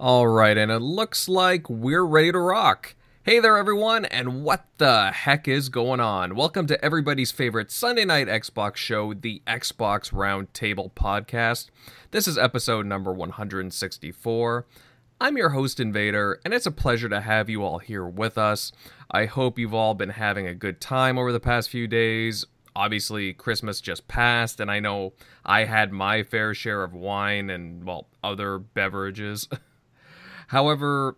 All right, and it looks like we're ready to rock. Hey there, everyone, and what the heck is going on? Welcome to everybody's favorite Sunday night Xbox show, the Xbox Roundtable Podcast. This is episode number 164. I'm your host, Invader, and it's a pleasure to have you all here with us. I hope you've all been having a good time over the past few days. Obviously, Christmas just passed, and I know I had my fair share of wine and, well, other beverages. However,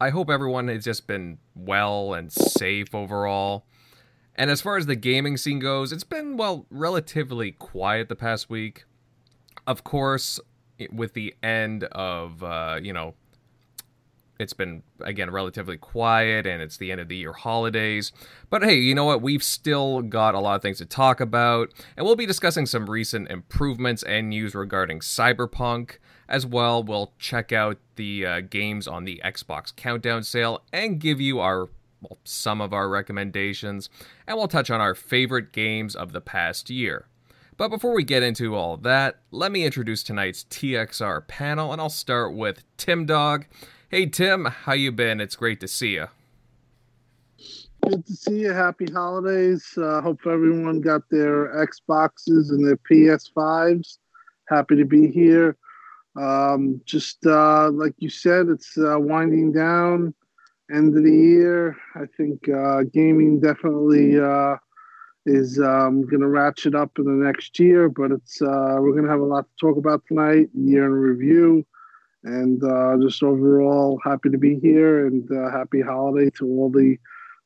I hope everyone has just been well and safe overall. And as far as the gaming scene goes, it's been, well, relatively quiet the past week. Of course, with the end of, uh, you know, it's been, again, relatively quiet and it's the end of the year holidays. But hey, you know what? We've still got a lot of things to talk about. And we'll be discussing some recent improvements and news regarding Cyberpunk. As well, we'll check out the uh, games on the Xbox Countdown sale and give you our well, some of our recommendations, and we'll touch on our favorite games of the past year. But before we get into all that, let me introduce tonight's TXR panel, and I'll start with Tim Dog. Hey Tim, how you been? It's great to see you. Good to see you. Happy holidays. Uh, hope everyone got their Xboxes and their PS5s. Happy to be here. Um, just uh, like you said, it's uh, winding down. End of the year. I think uh, gaming definitely uh, is um, going to ratchet up in the next year, but it's uh, we're going to have a lot to talk about tonight. Year in review, and uh, just overall happy to be here and happy holiday to all the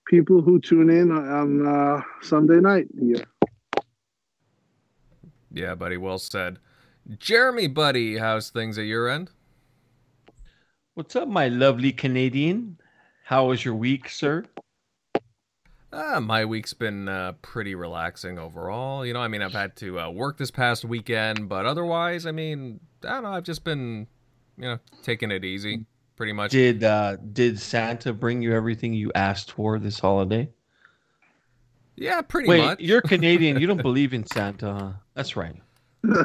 people who tune in on Sunday night here. Yeah, buddy. Well said. Jeremy, buddy, how's things at your end? What's up, my lovely Canadian? How was your week, sir? Uh, my week's been uh, pretty relaxing overall. You know, I mean, I've had to uh, work this past weekend, but otherwise, I mean, I don't know. I've just been, you know, taking it easy, pretty much. Did uh, did Santa bring you everything you asked for this holiday? Yeah, pretty Wait, much. you're Canadian. you don't believe in Santa, huh? That's right.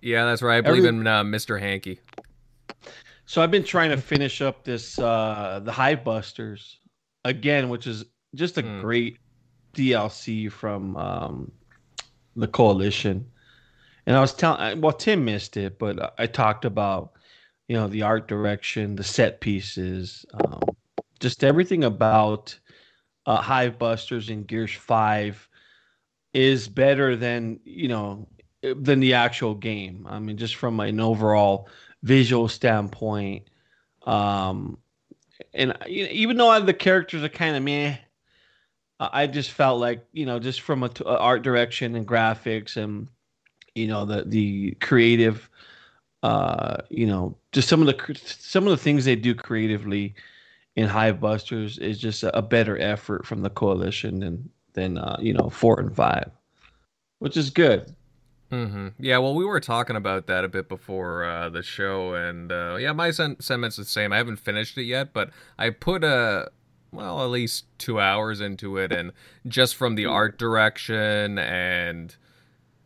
yeah, that's right. I believe Every... in uh, Mr. Hanky. So I've been trying to finish up this uh the Hive Busters again, which is just a mm. great DLC from um the coalition. And I was telling well Tim missed it, but I talked about you know the art direction, the set pieces, um, just everything about uh, Hive Busters in Gears 5 is better than you know than the actual game. I mean, just from an overall visual standpoint, um, and even though the characters are kind of meh, I just felt like you know just from a, a art direction and graphics and you know the the creative uh you know just some of the some of the things they do creatively in hive busters is just a, a better effort from the coalition than than uh, you know four and five, which is good. Mm-hmm. Yeah, well, we were talking about that a bit before uh, the show, and uh, yeah, my sen- sentiment's the same. I haven't finished it yet, but I put a well, at least two hours into it, and just from the art direction and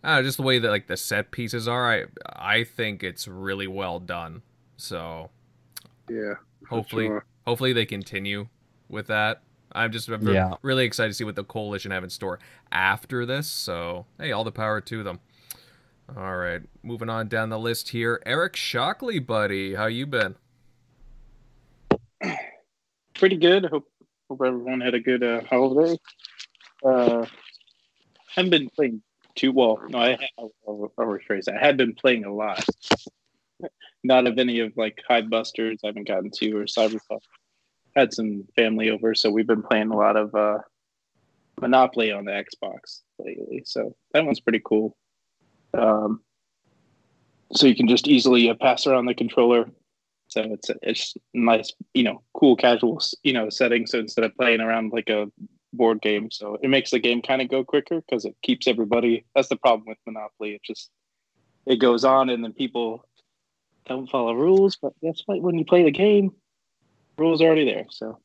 uh, just the way that like the set pieces are, I I think it's really well done. So yeah, hopefully, sure. hopefully they continue with that. I'm just I'm yeah. really excited to see what the coalition have in store after this. So hey, all the power to them. All right, moving on down the list here. Eric Shockley, buddy, how you been? Pretty good. Hope hope everyone had a good uh, holiday. Uh, I haven't been playing too well. No, I I'll, I'll rephrase that. I had been playing a lot. Not of any of like Hive Busters. I haven't gotten to or Cyberpunk had some family over, so we've been playing a lot of uh, Monopoly on the Xbox lately. So that one's pretty cool. Um, so you can just easily uh, pass around the controller. So it's it's nice, you know, cool casual, you know, setting. So instead of playing around like a board game, so it makes the game kind of go quicker because it keeps everybody. That's the problem with Monopoly. It just it goes on, and then people don't follow rules. But that's why when you play the game, rules already there. So,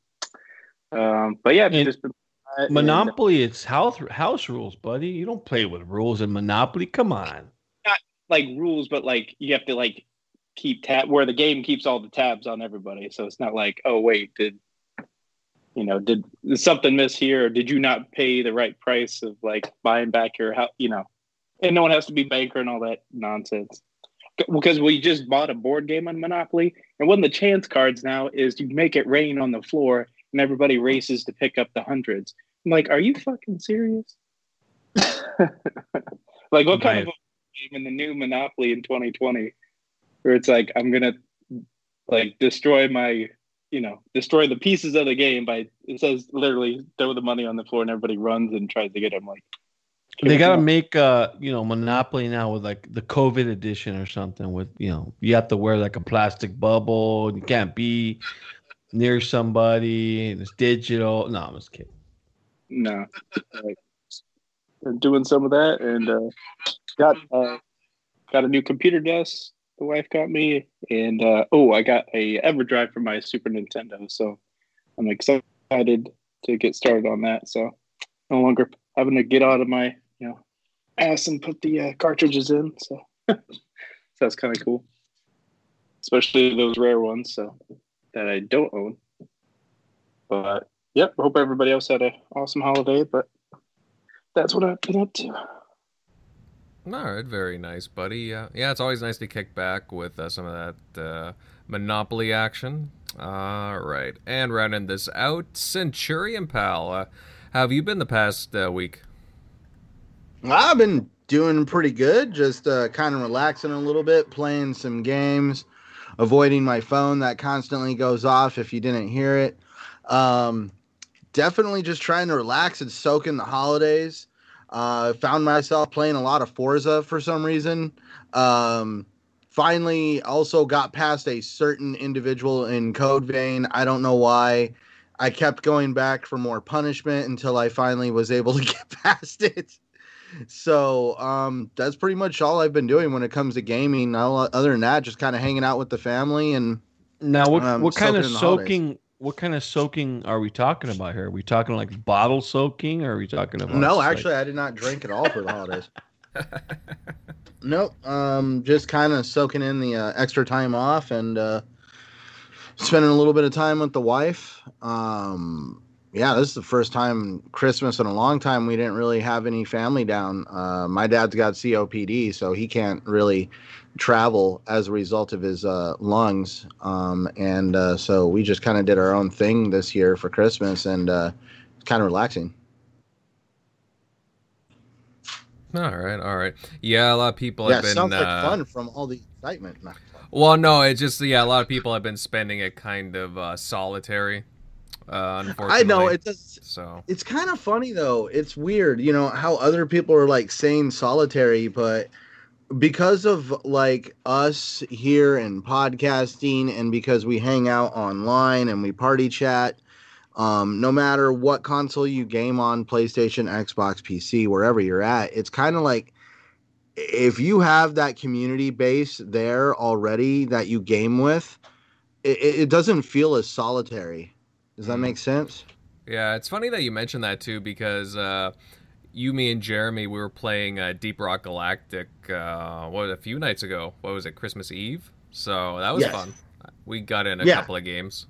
um, but yeah, just uh, Monopoly. And, it's house house rules, buddy. You don't play with rules in Monopoly. Come on. Not like rules, but like you have to like keep tab where the game keeps all the tabs on everybody. So it's not like, oh wait, did you know, did, did something miss here? Or did you not pay the right price of like buying back your house? You know, and no one has to be banker and all that nonsense. Because we just bought a board game on Monopoly, and one of the chance cards now is you make it rain on the floor, and everybody races to pick up the hundreds. I'm like, are you fucking serious? like, what kind of game in the new Monopoly in 2020 where it's like I'm gonna like destroy my you know destroy the pieces of the game by it says literally throw the money on the floor and everybody runs and tries to get them like they got to make uh you know monopoly now with like the covid edition or something with you know you have to wear like a plastic bubble you can't be near somebody and it's digital. No i'm just kidding. No. Like, doing some of that and uh got uh got a new computer desk the wife got me, and uh, oh, I got a EverDrive for my Super Nintendo, so I'm excited to get started on that. So no longer having to get out of my you know ass and put the uh, cartridges in. So, so that's kind of cool, especially those rare ones. So that I don't own. But yep, hope everybody else had an awesome holiday. But that's what I've been up to. All right, very nice, buddy. Yeah, yeah, it's always nice to kick back with uh, some of that uh, Monopoly action. All right, and rounding this out, Centurion Pal, uh, how have you been the past uh, week? I've been doing pretty good, just uh, kind of relaxing a little bit, playing some games, avoiding my phone that constantly goes off if you didn't hear it. Um, definitely just trying to relax and soak in the holidays. Uh, found myself playing a lot of Forza for some reason. Um, finally, also got past a certain individual in Code Vein. I don't know why. I kept going back for more punishment until I finally was able to get past it. So um, that's pretty much all I've been doing when it comes to gaming. Other than that, just kind of hanging out with the family and. Now, what um, what kind of soaking? what kind of soaking are we talking about here? Are we talking like bottle soaking, or are we talking about? No, actually, I did not drink at all for the holidays. nope, um, just kind of soaking in the uh, extra time off and uh, spending a little bit of time with the wife. Um, yeah, this is the first time Christmas in a long time we didn't really have any family down. Uh, my dad's got COPD, so he can't really travel as a result of his uh, lungs. Um, and uh, so we just kind of did our own thing this year for Christmas, and uh, it's kind of relaxing. All right, all right. Yeah, a lot of people yeah, have been. sounds like uh, fun from all the excitement. Well, no, it's just yeah, a lot of people have been spending it kind of uh, solitary. Uh, unfortunately, I know it does. So it's kind of funny though. It's weird, you know, how other people are like saying solitary, but because of like us here and podcasting and because we hang out online and we party chat um, no matter what console you game on playstation xbox pc wherever you're at it's kind of like if you have that community base there already that you game with it, it doesn't feel as solitary does that make sense yeah it's funny that you mentioned that too because uh you, me, and Jeremy, we were playing uh, Deep Rock Galactic. Uh, what a few nights ago? What was it? Christmas Eve. So that was yes. fun. We got in a yeah. couple of games.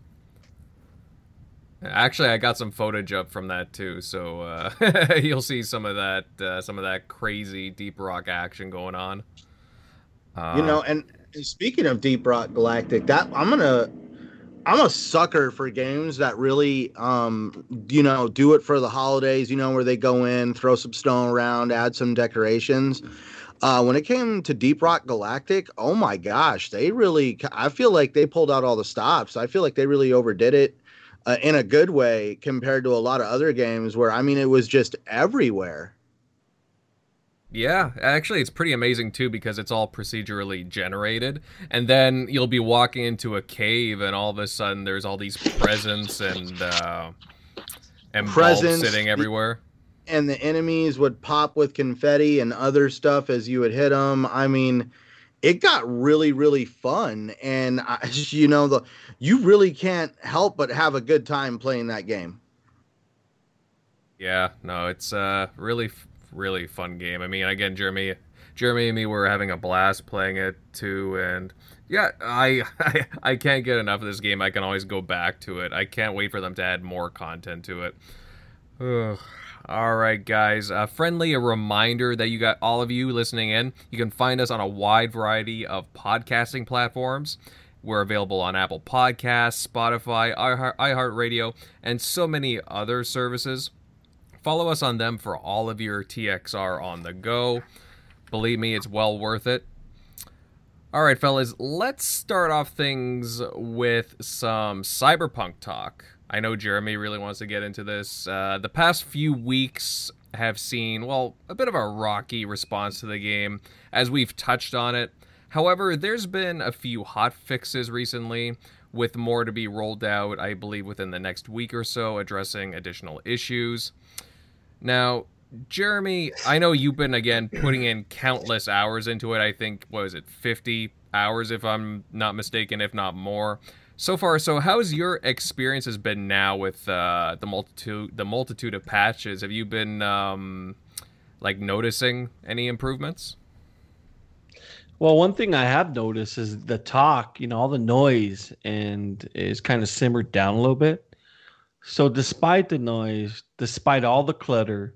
Actually, I got some footage up from that too, so uh, you'll see some of that, uh, some of that crazy Deep Rock action going on. you know, and, speaking of Deep Rock Galactic, that I'm gonna I'm a sucker for games that really, um, you know, do it for the holidays. You know, where they go in, throw some snow around, add some decorations. Uh, when it came to Deep Rock Galactic, oh my gosh, they really. I feel like they pulled out all the stops. I feel like they really overdid it uh, in a good way compared to a lot of other games where I mean it was just everywhere. Yeah, actually, it's pretty amazing too because it's all procedurally generated, and then you'll be walking into a cave, and all of a sudden there's all these presents and uh, and presents sitting everywhere. And the enemies would pop with confetti and other stuff as you would hit them. I mean, it got really, really fun, and I, you know the you really can't help but have a good time playing that game. Yeah, no, it's a really really fun game. I mean, again, Jeremy, Jeremy and me were having a blast playing it too, and yeah, I, I I can't get enough of this game. I can always go back to it. I can't wait for them to add more content to it. Ugh. All right, guys. A friendly a reminder that you got all of you listening in. You can find us on a wide variety of podcasting platforms. We're available on Apple Podcasts, Spotify, iHeartRadio, and so many other services. Follow us on them for all of your TXR on the go. Believe me, it's well worth it. All right, fellas, let's start off things with some cyberpunk talk. I know Jeremy really wants to get into this. Uh, the past few weeks have seen, well, a bit of a rocky response to the game, as we've touched on it. However, there's been a few hot fixes recently, with more to be rolled out, I believe, within the next week or so, addressing additional issues. Now, Jeremy, I know you've been again putting in countless hours into it. I think what was it, 50 hours if I'm not mistaken, if not more. So far, so how's your experience has been now with uh, the multitude the multitude of patches? Have you been um, like noticing any improvements? Well, one thing I have noticed is the talk, you know, all the noise and is kind of simmered down a little bit. So despite the noise, despite all the clutter,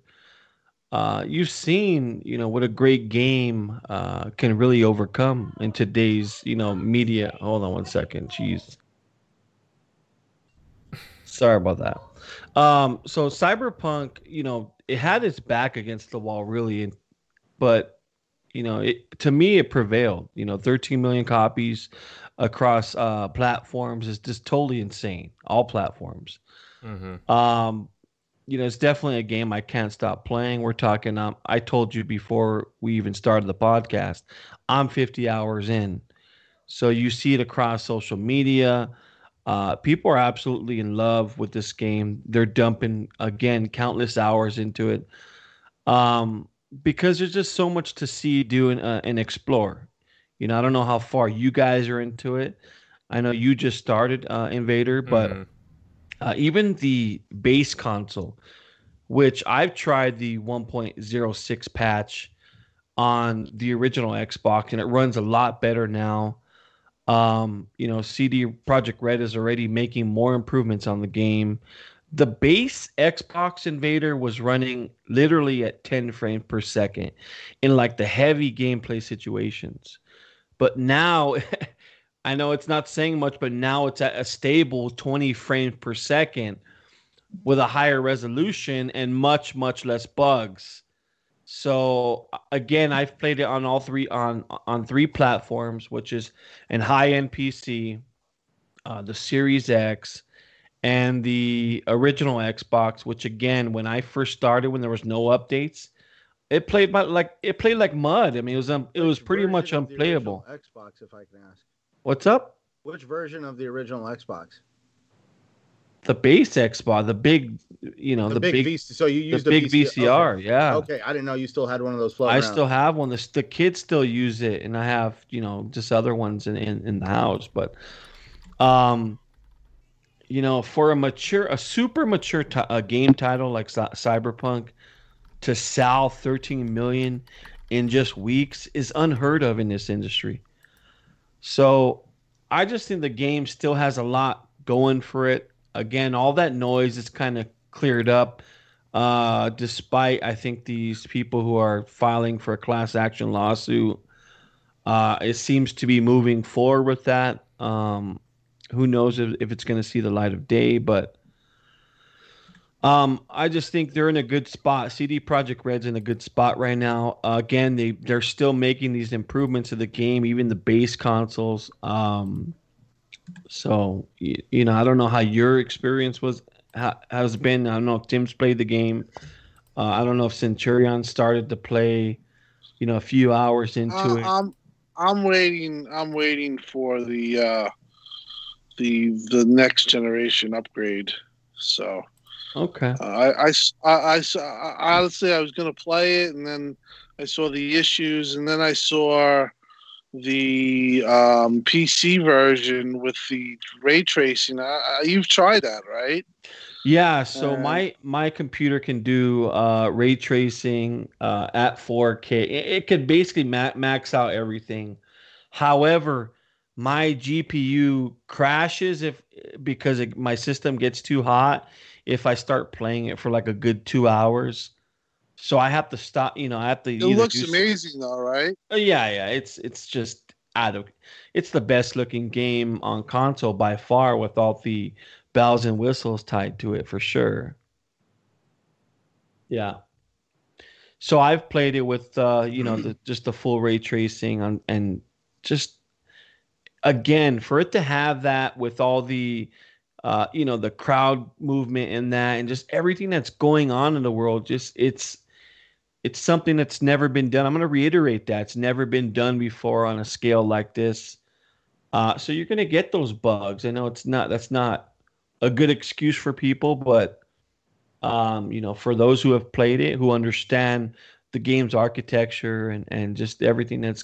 uh, you've seen, you know, what a great game uh, can really overcome in today's, you know, media. Hold on one second. Jeez. Sorry about that. Um, so Cyberpunk, you know, it had its back against the wall, really, but you know, it to me it prevailed. You know, 13 million copies across uh, platforms is just totally insane. All platforms. Mm-hmm. Um, you know, it's definitely a game I can't stop playing. We're talking. Um, I told you before we even started the podcast. I'm 50 hours in, so you see it across social media. Uh, people are absolutely in love with this game. They're dumping again countless hours into it, um, because there's just so much to see, do, and, uh, and explore. You know, I don't know how far you guys are into it. I know you just started uh, Invader, but mm-hmm uh, even the base console, which I've tried the 1.06 patch on the original Xbox, and it runs a lot better now. Um, you know, CD Projekt Red is already making more improvements on the game. The base Xbox Invader was running literally at 10 frames per second in like the heavy gameplay situations. But now I know it's not saying much, but now it's at a stable 20 frames per second with a higher resolution and much, much less bugs. So again, I've played it on all three on on three platforms, which is an high-end PC, uh, the Series X, and the original Xbox. Which again, when I first started, when there was no updates, it played my, like it played like mud. I mean, it was um, it was pretty much unplayable. Xbox, if I can ask. What's up? Which version of the original Xbox? The base Xbox, the big, you know, the, the big, big, VC, so you use the, big VCR, okay. yeah. Okay, I didn't know you still had one of those I around. still have one. The, the kids still use it, and I have, you know, just other ones in, in, in the house. But, um, you know, for a mature, a super mature t- a game title like Cyberpunk to sell 13 million in just weeks is unheard of in this industry. So I just think the game still has a lot going for it. Again, all that noise is kind of cleared up. Uh, despite I think these people who are filing for a class action lawsuit, uh, it seems to be moving forward with that. Um, who knows if, if it's going to see the light of day, but um, I just think they're in a good spot. CD Projekt Red's in a good spot right now. Uh, again, they they're still making these improvements to the game, even the base consoles. Um, so you, you, know, I don't know how your experience was ha, has been. I don't know if Tim's played the game. Uh, I don't know if Centurion started to play. You know, a few hours into uh, it. I'm I'm waiting. I'm waiting for the uh, the the next generation upgrade. So Okay. Uh, I, I, I, I, honestly, I was going to play it, and then I saw the issues, and then I saw the um, PC version with the ray tracing. I, I, you've tried that, right? Yeah, so Uh, my my computer can do uh, ray tracing uh, at 4K. It, it could basically ma- max out everything. However, my GPU crashes if because it, my system gets too hot if I start playing it for like a good two hours. So I have to stop. You know, I have to. It looks amazing, though, right? Uh, yeah, yeah. It's it's just out of. It's the best looking game on console by far, with all the bells and whistles tied to it for sure. Yeah. So I've played it with uh, you know the, just the full ray tracing on and just again for it to have that with all the uh, you know the crowd movement in that and just everything that's going on in the world just it's it's something that's never been done. I'm going to reiterate that it's never been done before on a scale like this. Uh, so you're going to get those bugs. I know it's not that's not a good excuse for people, but um, you know, for those who have played it, who understand the game's architecture and and just everything that's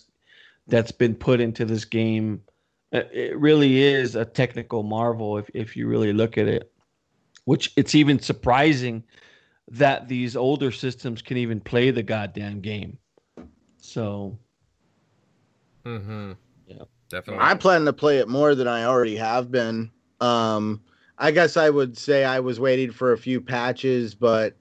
that's been put into this game, uh, it really is a technical marvel if if you really look at it. Which it's even surprising that these older systems can even play the goddamn game. So Mm-hmm. Yeah. Definitely. I plan to play it more than I already have been. Um, I guess I would say I was waiting for a few patches, but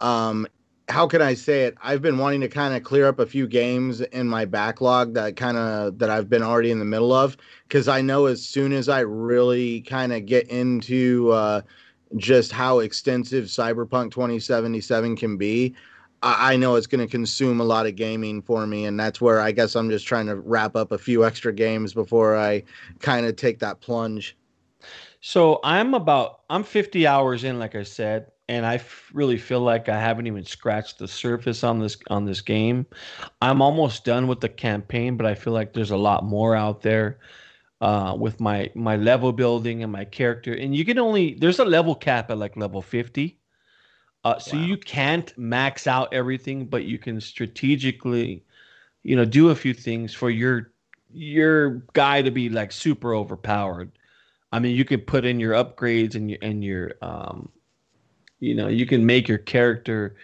um, how can I say it? I've been wanting to kind of clear up a few games in my backlog that kind of that I've been already in the middle of because I know as soon as I really kind of get into uh, just how extensive Cyberpunk 2077 can be, I I know it's going to consume a lot of gaming for me, and that's where I guess I'm just trying to wrap up a few extra games before I kind of take that plunge. So I'm about I'm 50 hours in, like I said, and I f- really feel like I haven't even scratched the surface on this on this game. I'm almost done with the campaign, but I feel like there's a lot more out there uh, with my my level building and my character. And you can only there's a level cap at like level 50. Uh, so Wow. you can't max out everything, but you can strategically, you know, do a few things for your your guy to be like super overpowered. I mean, you can put in your upgrades and your and your um, you know, you can make your character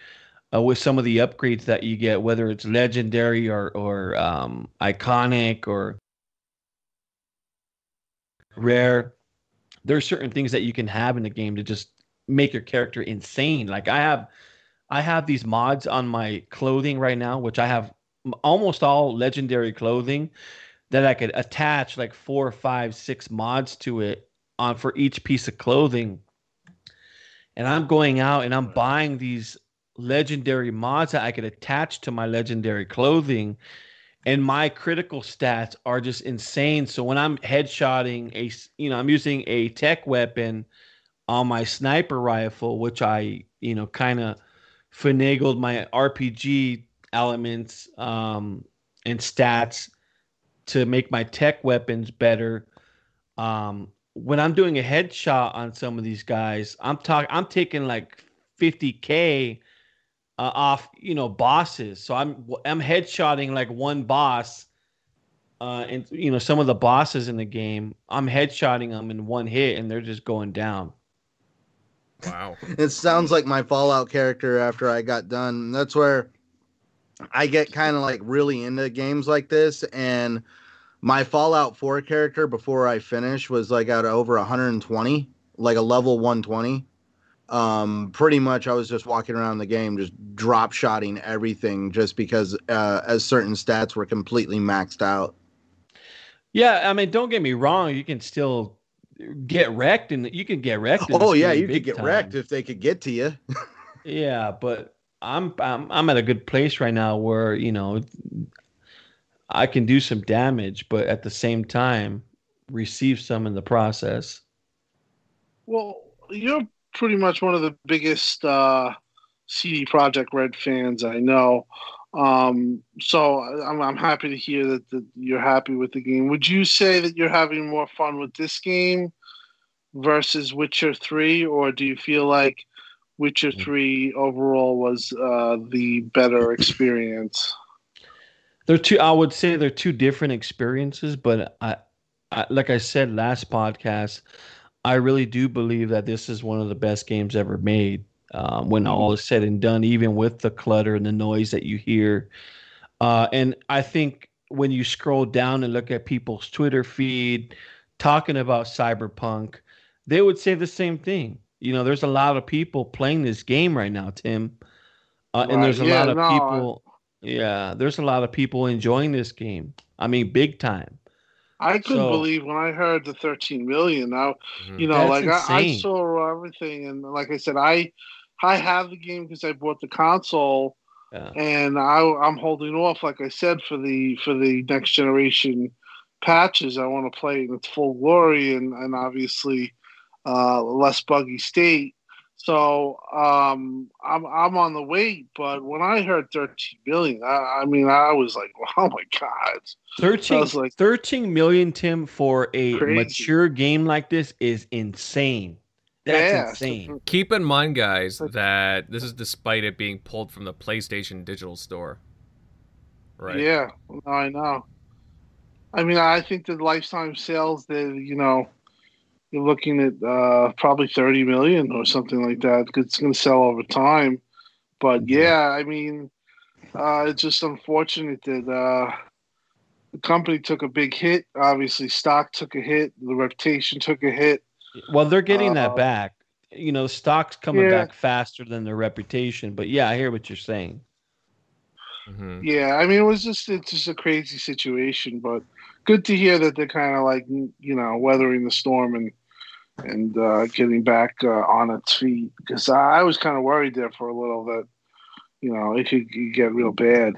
uh, with some of the upgrades that you get, whether it's legendary or or um, iconic or rare. There's certain things that you can have in the game to just make your character insane. Like I have, I have these mods on my clothing right now, which I have almost all legendary clothing that I could attach like four, five, six mods to it on for each piece of clothing. And I'm going out and I'm buying these legendary mods that I could attach to my legendary clothing. And my critical stats are just insane. So when I'm headshotting a, you know, I'm using a tech weapon on my sniper rifle, which I, you know, kind of finagled my RPG elements um, and stats to make my tech weapons better. Um, when I'm doing a headshot on some of these guys, I'm talking, I'm taking like 50k uh, off, you know, bosses. So I'm I'm headshotting like one boss, uh, and you know some of the bosses in the game. I'm headshotting them in one hit, and they're just going down. wow. It sounds like my Fallout character after I got done. That's where I get kind of like really into games like this. And my Fallout 4 character before I finished was like at over 120, like a level 120. Um, pretty much I was just walking around the game, just drop shotting everything just because uh, as certain stats were completely maxed out. Yeah, I mean, don't get me wrong. You can still get wrecked, and you can get wrecked. Oh, yeah, you could get time. wrecked if they could get to you. Yeah, but I'm I'm I'm at a good place right now where you know I can do some damage, but at the same time receive some in the process. Well, you're pretty much one of the biggest uh, CD Projekt Red fans I know. Um, so I'm, I'm happy to hear that, that you're happy with the game. Would you say that you're having more fun with this game versus Witcher 3, or do you feel like Witcher 3 overall was uh, the better experience? They're two. I would say they're two different experiences, but I, I like I said last podcast, I really do believe that this is one of the best games ever made. Um, when all is said and done, even with the clutter and the noise that you hear, uh, and I think when you scroll down and look at people's Twitter feed talking about Cyberpunk, they would say the same thing. You know, there's a lot of people playing this game right now, Tim, uh, and there's a Yeah, lot of no, people. Yeah, there's a lot of people enjoying this game. I mean, big time. I couldn't So- believe when I heard the 13 million. Now, Mhm. you know, That's like I, I saw everything, and like I said, I I have the game because I bought the console, Yeah. and I I'm holding off, like I said, for the for the next generation patches. I want to play it in its full glory, and and obviously uh, less buggy state. So um, I'm I'm on the wait, but when I heard 13 million, I, I mean, I was like, oh my god. 13, was like- 13 million, Tim, for a Crazy. mature game like this is insane. That's Yeah, insane. Keep in mind, guys, that this is despite it being pulled from the PlayStation Digital Store. Right. Yeah, I know. I mean, I think the lifetime sales, that you know, you're looking at uh, probably 30 million or something like that. 'cause It's going to sell over time. But yeah, I mean, uh, it's just unfortunate that uh, the company took a big hit. Obviously, stock took a hit. The reputation took a hit. Well, they're getting Uh, that back. You know, stock's coming Yeah. back faster than their reputation. But yeah, I hear what you're saying. hmm Yeah, I mean, it was just it's just a crazy situation, but good to hear that they're kind of like you know weathering the storm and and uh, getting back uh, on its feet. Because I, I was kind of worried there for a little that you know it could get real bad.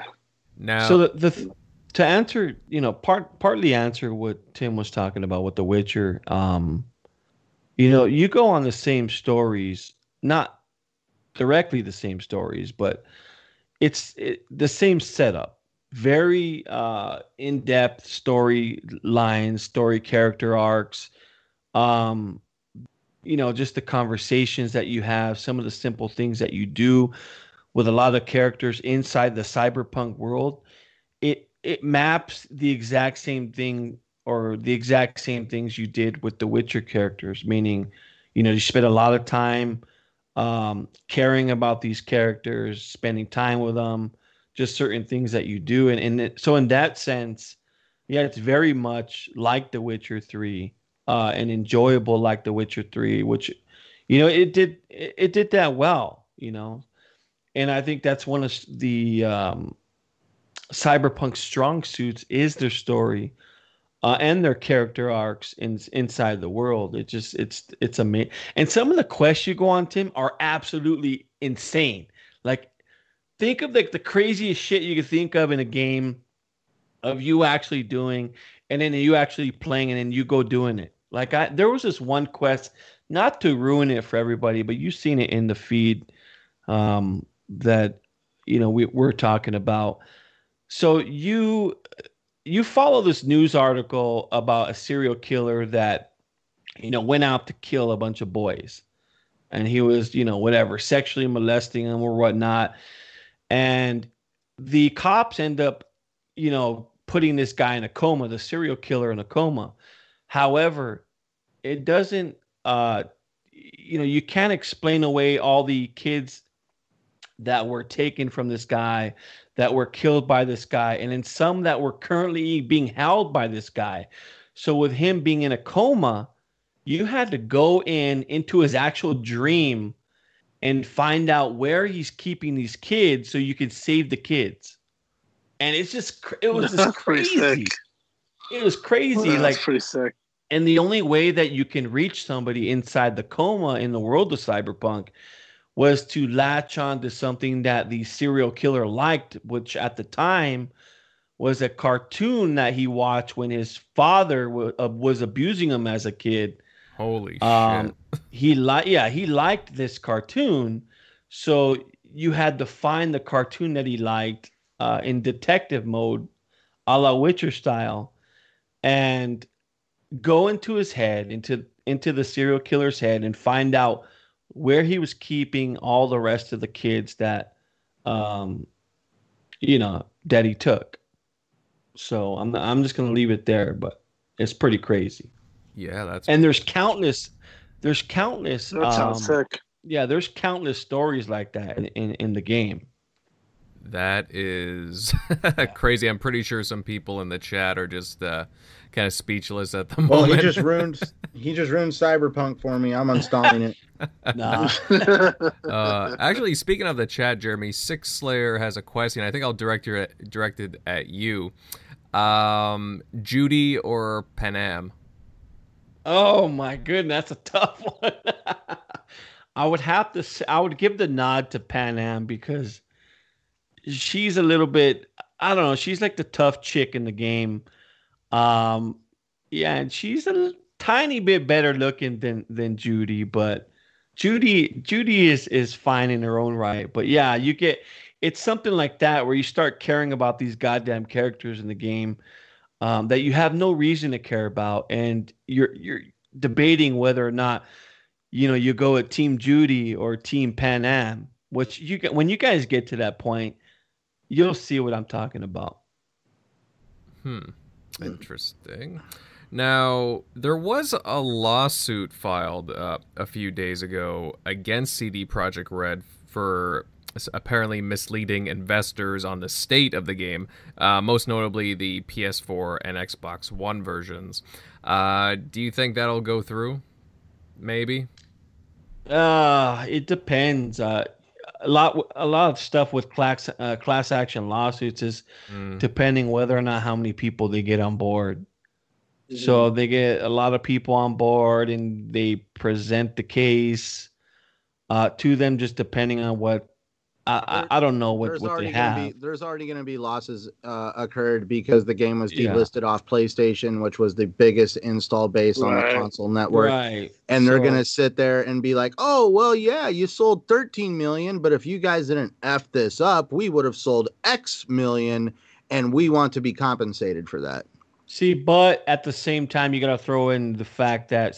Now, So the, the to answer, you know, part partly answer what Tim was talking about with The Witcher. Um, you know, you go on the same stories, not directly the same stories, but it's it, the same setup. Very uh, in-depth story lines, story character arcs. Um, you know, just the conversations that you have, some of the simple things that you do with a lot of characters inside the cyberpunk world it it maps the exact same thing or the exact same things you did with the witcher characters meaning you know you spend a lot of time um, caring about these characters spending time with them just certain things that you do. And, and it, so in that sense yeah it's very much like the witcher 3 uh, and enjoyable like the witcher 3 which you know it did it, it did that well you know and I think that's one of the um, cyberpunk strong suits is their story uh, and their character arcs in, inside the world. It just it's it's amazing, and some of the quests you go on, Tim, are absolutely insane. Like, think of like the craziest shit you could think of in a game of you actually doing, and then you actually playing, and then you go doing it. Like I, there was this one quest, not to ruin it for everybody, but you've seen it in the feed um, that you know we, we're talking about. So you you follow this news article about a serial killer that you know went out to kill a bunch of boys, and he was you know whatever sexually molesting them or whatnot, and the cops end up you know putting this guy in a coma, the serial killer in a coma. However, it doesn't uh you know you can't explain away all the kids that were taken from this guy that were killed by this guy and then some that were currently being held by this guy. So with him being in a coma you had to go in into his actual dream and find out where he's keeping these kids so you could save the kids. And it's just it was just crazy. It was crazy That's like pretty sick. And the only way that you can reach somebody inside the coma in the world of cyberpunk was to latch on to something that the serial killer liked, which at the time was a cartoon that he watched when his father w- uh, was abusing him as a kid. holy Um, shit. he liked, yeah, he liked this cartoon, so you had to find the cartoon that he liked uh, in detective mode, a la Witcher style, and go into his head, into into the serial killer's head, and find out where he was keeping all the rest of the kids that, um, you know, that he took. So I'm I'm just gonna leave it there, but it's pretty crazy. Yeah, that's and there's countless, there's countless. That sounds um, sick. Yeah, there's countless stories like that in, in, in the game. That is crazy. I'm pretty sure some people in the chat are just uh, kind of speechless at the Well, moment. Well, he just ruined he just ruined Cyberpunk for me. I'm uninstalling it. Nah. uh, actually, speaking of the chat, Jeremy, Six Slayer has a question. I think I'll direct your directed at you. Um, Judy or Panam? oh my goodness, that's a tough one. I would have to. Say, I would give the nod to Panam because she's a little bit. I don't know. She's like the tough chick in the game. Um, yeah, and she's a tiny bit better looking than than Judy, but Judy Judy is is fine in her own right. But yeah, you get it's something like that where you start caring about these goddamn characters in the game um, that you have no reason to care about, and you're you're debating whether or not you know you go at Team Judy or Team Panam. Which you get when you guys get to that point, you'll see what I'm talking about. Hmm. Interesting. Now, there was a lawsuit filed uh, a few days ago against CD Projekt Red for apparently misleading investors on the state of the game, uh, most notably the PS4 and Xbox One versions. Uh, do you think that'll go through? Maybe. Uh, it depends. Uh, a lot, a lot of stuff with class uh, class action lawsuits is Mm. depending whether or not how many people they get on board. Mm-hmm. So they get a lot of people on board and they present the case uh, to them, just depending on what I, I, I don't know what, there's what they already gonna have. be there's already going to be losses uh, occurred because the game was Yeah. delisted off PlayStation, which was the biggest install base on the console network. Right. And they're going to sit there and be like, "Oh, well, yeah, you sold 13 million, but if you guys didn't f this up, we would have sold X million, and we want to be compensated for that." See, but at the same time, you got to throw in the fact that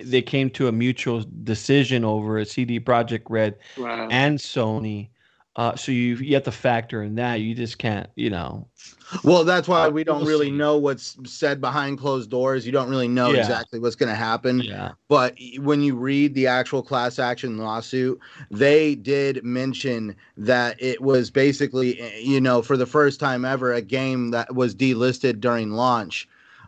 they came to a mutual decision over a CD Projekt Red Right. and Sony. Uh, so you you have to factor in that. You just can't, you know. Well, that's why Uh, we don't really know what's said behind closed doors. You don't really know Yeah. exactly what's going to happen. Yeah. But when you read the actual class action lawsuit, they did mention that it was basically, eh, you know, for the first time ever, a game that was delisted during launch.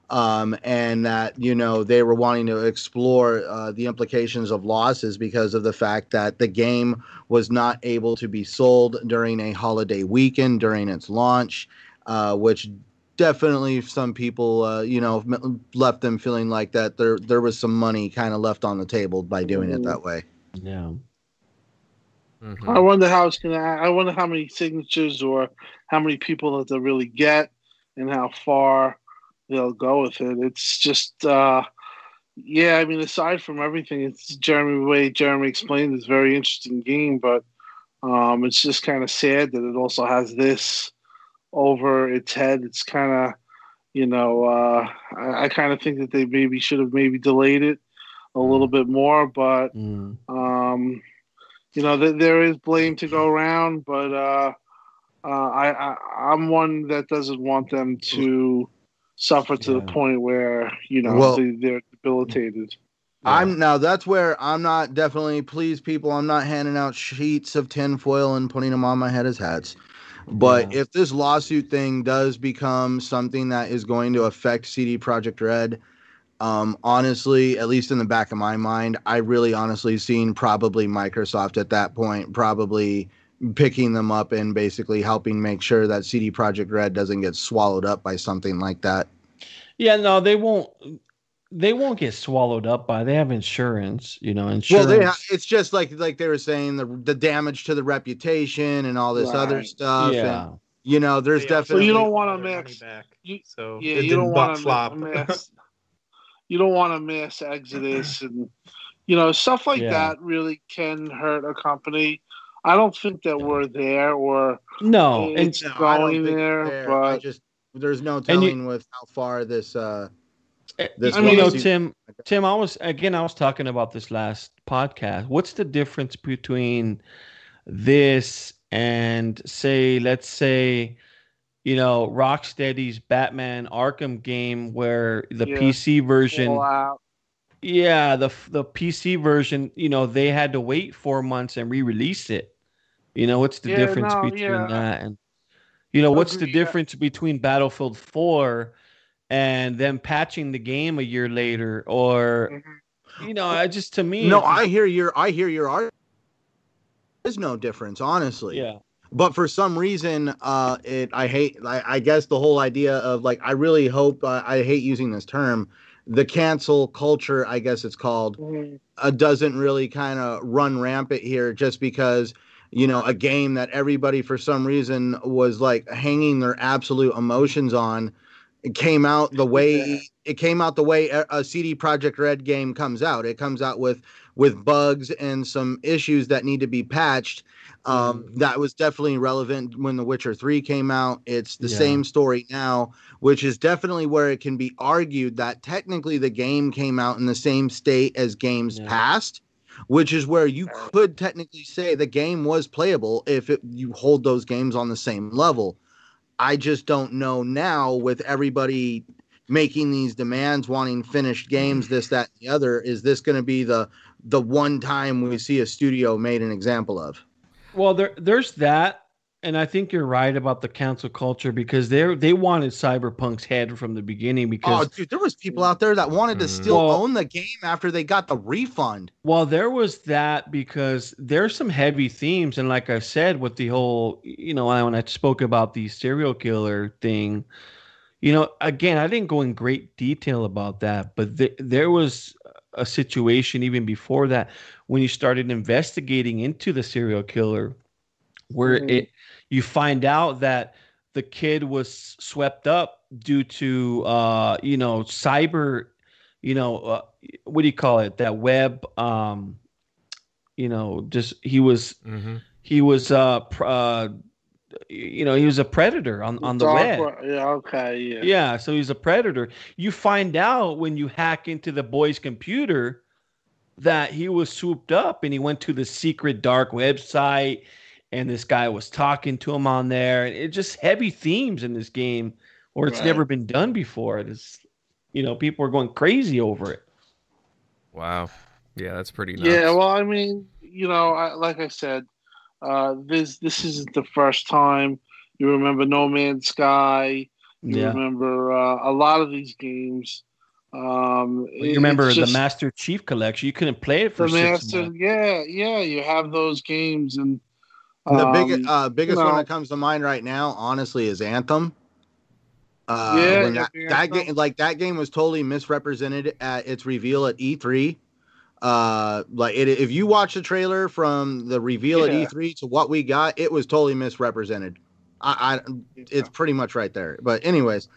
Um, and that, you know, they were wanting to explore uh, the implications of losses because of the fact that the game was not able to be sold during a holiday weekend during its launch, uh, which definitely some people uh, you know left them feeling like that there there was some money kind of left on the table by doing it that way Yeah. Mhm. I wonder how it's gonna. I wonder how many signatures or how many people that they'll really get, and how far they'll go with it. It's just, uh, yeah. I mean, aside from everything, it's Jeremy the way Jeremy explained. It's a very interesting game, but um, it's just kind of sad that it also has this over its head. It's kind of, you know, uh, I, I kind of think that they maybe should have maybe delayed it a little bit more, but Mm. um, you know, th- there is blame to go around, but uh, uh, I, I I'm one that doesn't want them to suffer to the point where you know Well- they, they're debilitated. i'm now that's where i'm not definitely please people i'm not handing out sheets of tinfoil and putting them on my head as hats but Yeah. if this lawsuit thing does become something that is going to affect cd projekt red um, honestly, at least in the back of my mind, I really honestly seen probably Microsoft at that point probably picking them up and basically helping make sure that CD Projekt Red doesn't get swallowed up by something like that. Yeah, no, they won't. They won't get swallowed up by. They have insurance, you know. Well, Insurance. they ha- it's just like like they were saying the the damage to the reputation and all this other stuff. yeah. And, you know, there's Yeah, definitely you don't want to money mix- back. you- so Yeah, it you didn't don't want to mass. You don't want to miss exodus, and you know stuff like Yeah. that really can hurt a company. I don't think that we're there, or No, and it's No, I don't going think there, it's there. I but just there's no And you- telling with how far this uh Uh, This you know, Tim. Tim, I was again. I was talking about this last podcast. What's the difference between this and say, let's say, you know, Rocksteady's Batman Arkham game, where the Yeah. PC version Fallout. Yeah, the the PC version, you know, they had to wait four months and re-release it. You know, what's the Yeah, difference no, between yeah. that and you know, what's the Agreed, yeah. difference between Battlefield 4 and them patching the game a year later or Mhm. you know, I just to me No, I hear your I hear your art. There's no difference, honestly. yeah. but for some reason uh it i hate I, I guess the whole idea of like i really hope uh, i hate using this term the cancel culture i guess it's called Mhm. uh, doesn't really kind of run rampant here just because you know a game that everybody for some reason was like hanging their absolute emotions on it came out the way Yeah. it came out the way a, a cd projekt red game comes out it comes out with with bugs and some issues that need to be patched um, that was definitely relevant when the witcher 3 came out it's the Yeah. same story now which is definitely where it can be argued that technically the game came out in the same state as games Yeah. past which is where you could technically say the game was playable if it, you hold those games on the same level. I just don't know now with everybody making these demands wanting finished games mm. this that and the other is this going to be the the one time we see a studio made an example of? Well, there there's that, and I think you're right about the cancel culture because they they wanted Cyberpunk's head from the beginning because Oh, because dude, there was people out there that wanted to Mhm. still Well- own the game after they got the refund. well there was that because there's some heavy themes and like I said with the whole you know when I spoke about the serial killer thing, you know again I didn't go in great detail about that, but th- there was a situation even before that when you started investigating into the serial killer where it you find out that the kid was swept up due to uh you know cyber you know uh, what do you call it that web um you know just he was Mm-hmm. he was uh, pr- uh you know he was a predator on on the Dark web web, Yeah. Okay. Yeah. yeah, so he's a predator. You find out when you hack into the boy's computer that he was swooped up and he went to the secret dark website and this guy was talking to him on there. It just heavy themes in this game or it's Right. never been done before. It's you know, people are going crazy over it. Wow. Yeah, that's pretty nuts. Yeah, well, I mean, you know, I, like I said, uh, this this isn't the first time. You remember No Man's Sky. You Yeah. remember uh, a lot of these games. Um, You remember it's the Master Chief collection? You couldn't play it for the six master. months. Yeah, yeah. You have those games, and The um, big, uh, biggest one that comes to mind right now, honestly, is Anthem. Uh, Yeah, when that, that game, like that game, was totally misrepresented at its reveal at E3. Uh, like it, if you watch the trailer from the reveal Yeah. at E3 to what we got, it was totally misrepresented. I, I it's pretty much right there. But anyways,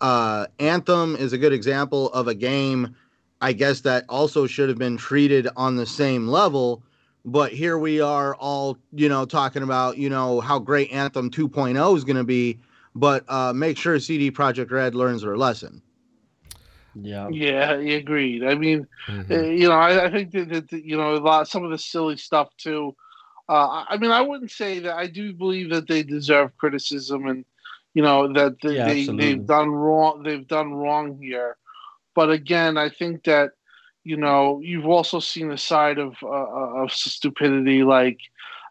uh, Anthem is a good example of a game, I guess that also should have been treated on the same level. But here we are, all you know, talking about you know how great Anthem 2.0 is going to be. But uh, make sure CD Projekt Red learns their lesson. Yeah. yeah, I agreed. I mean, Mhm. Uh, you know, I, I think that, that, that, you know a lot some of the silly stuff too. Uh, I- I mean, I wouldn't say that I do believe that they deserve criticism and you know that they, Yeah, they they've done wrong. They've done wrong here, but again, I think that you know you've also seen the side of uh, of stupidity. Like,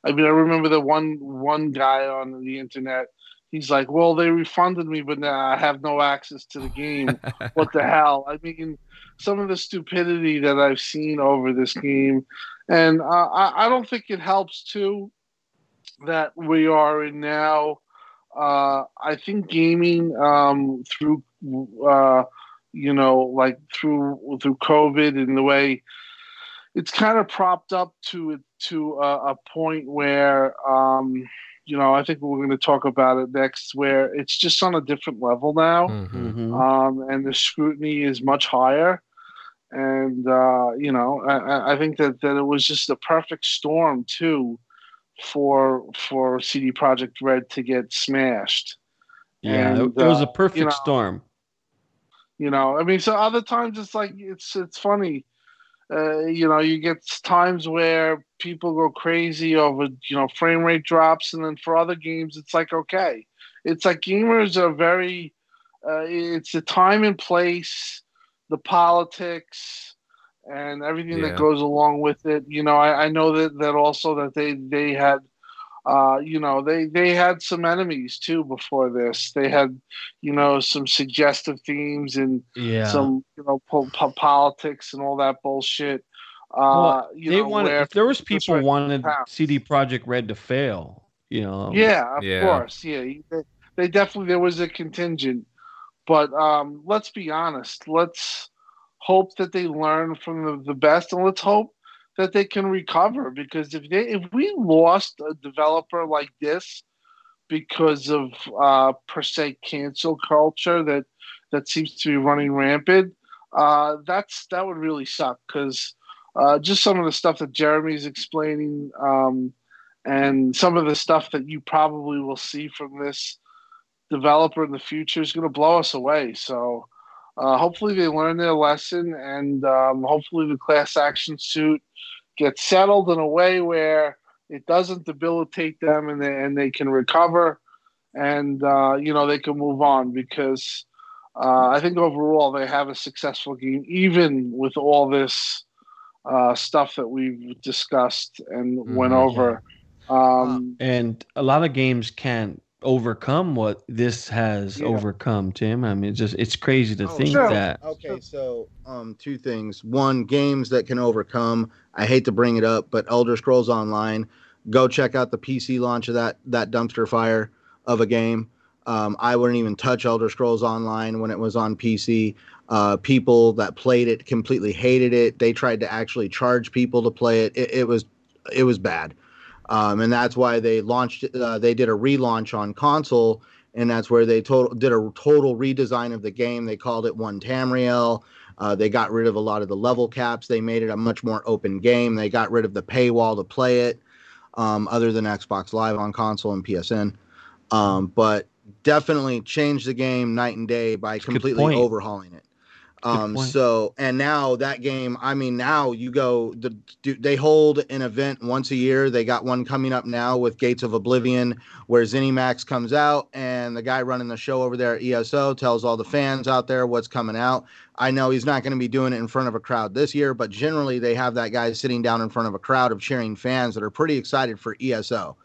I mean, I remember the one one guy on the internet. He's like, "Well, they refunded me, but now I have no access to the game. what the hell?" I mean, some of the stupidity that I've seen over this game, and uh, I, I don't think it helps too that we are in now. Uh, I think gaming um, through, uh, you know, like through through COVID and the way it's kind of propped up to to a, a point where, um, you know, I think we're going to talk about it next, where it's just on a different level now Mhm. Mhm. um, and the scrutiny is much higher. And uh, you know, I- I, I think that, that it was just a perfect storm too for for CD Projekt Red to get smashed. Yeah, it, And, it was a uh, perfect you know, storm. You know, I mean, so other times it's like it's it's funny. Uh, you know, you get times where people go crazy over you know frame rate drops, and then for other games, it's like okay, it's like gamers are very. Uh, it's the time and place, the politics, and everything Yeah. that goes along with it. You know, I, I know that that also that they they had. Uh, you know, they they had some enemies too before this. They had, you know, some suggestive themes and Yeah. some, you know, po- po- politics and all that bullshit. Uh, Well, you they know, wanted. where- If there was people right, wanted pounds. CD Projekt Red to fail, you know. Yeah, of Yeah. course. Yeah, they, they definitely there was a contingent, but um, let's be honest. Let's hope that they learn from the, the best, and let's hope that they can recover. Because if they if we lost a developer like this because of uh, per se cancel culture that that seems to be running rampant, uh, that's that would really suck. Because uh, just some of the stuff that Jeremy's explaining. Um, and some of the stuff that you probably will see from this developer in the future is going to blow us away. So uh, hopefully they learn their lesson, and um, hopefully the class action suit gets settled in a way where it doesn't debilitate them, and they and they can recover, and uh, you know they can move on because. Uh, I think overall they have a successful game, even with all this uh, stuff that we've discussed and went Mhm. over. Um, And a lot of games can't overcome what this has Yeah. overcome, Tim. I mean, it's just it's crazy to Oh, think sure. that. Okay, so um, two things. One, games that can overcome. I hate to bring it up, but Elder Scrolls Online. Go check out the PC launch of that that dumpster fire of a game. Um, I wouldn't even touch Elder Scrolls Online when it was on PC. Uh, people that played it completely hated it. They tried to actually charge people to play it. It, it was it was bad, um, and that's why they launched. Uh, they did a relaunch on console and that's where they total did a total redesign of the game. They called it One Tamriel. Uh, they got rid of a lot of the level caps. They made it a much more open game. They got rid of the paywall to play it, um, other than Xbox Live on console and PSN. Um, but definitely changed the game night and day by completely overhauling it. Good Um, so and now that game, I mean, now you go. The, do- they hold an event once a year. They got one coming up now with Gates of Oblivion, where ZeniMax comes out, and the guy running the show over there at ESO tells all the fans out there what's coming out. I know he's not going to be doing it in front of a crowd this year, but generally they have that guy sitting down in front of a crowd of cheering fans that are pretty excited for ESO.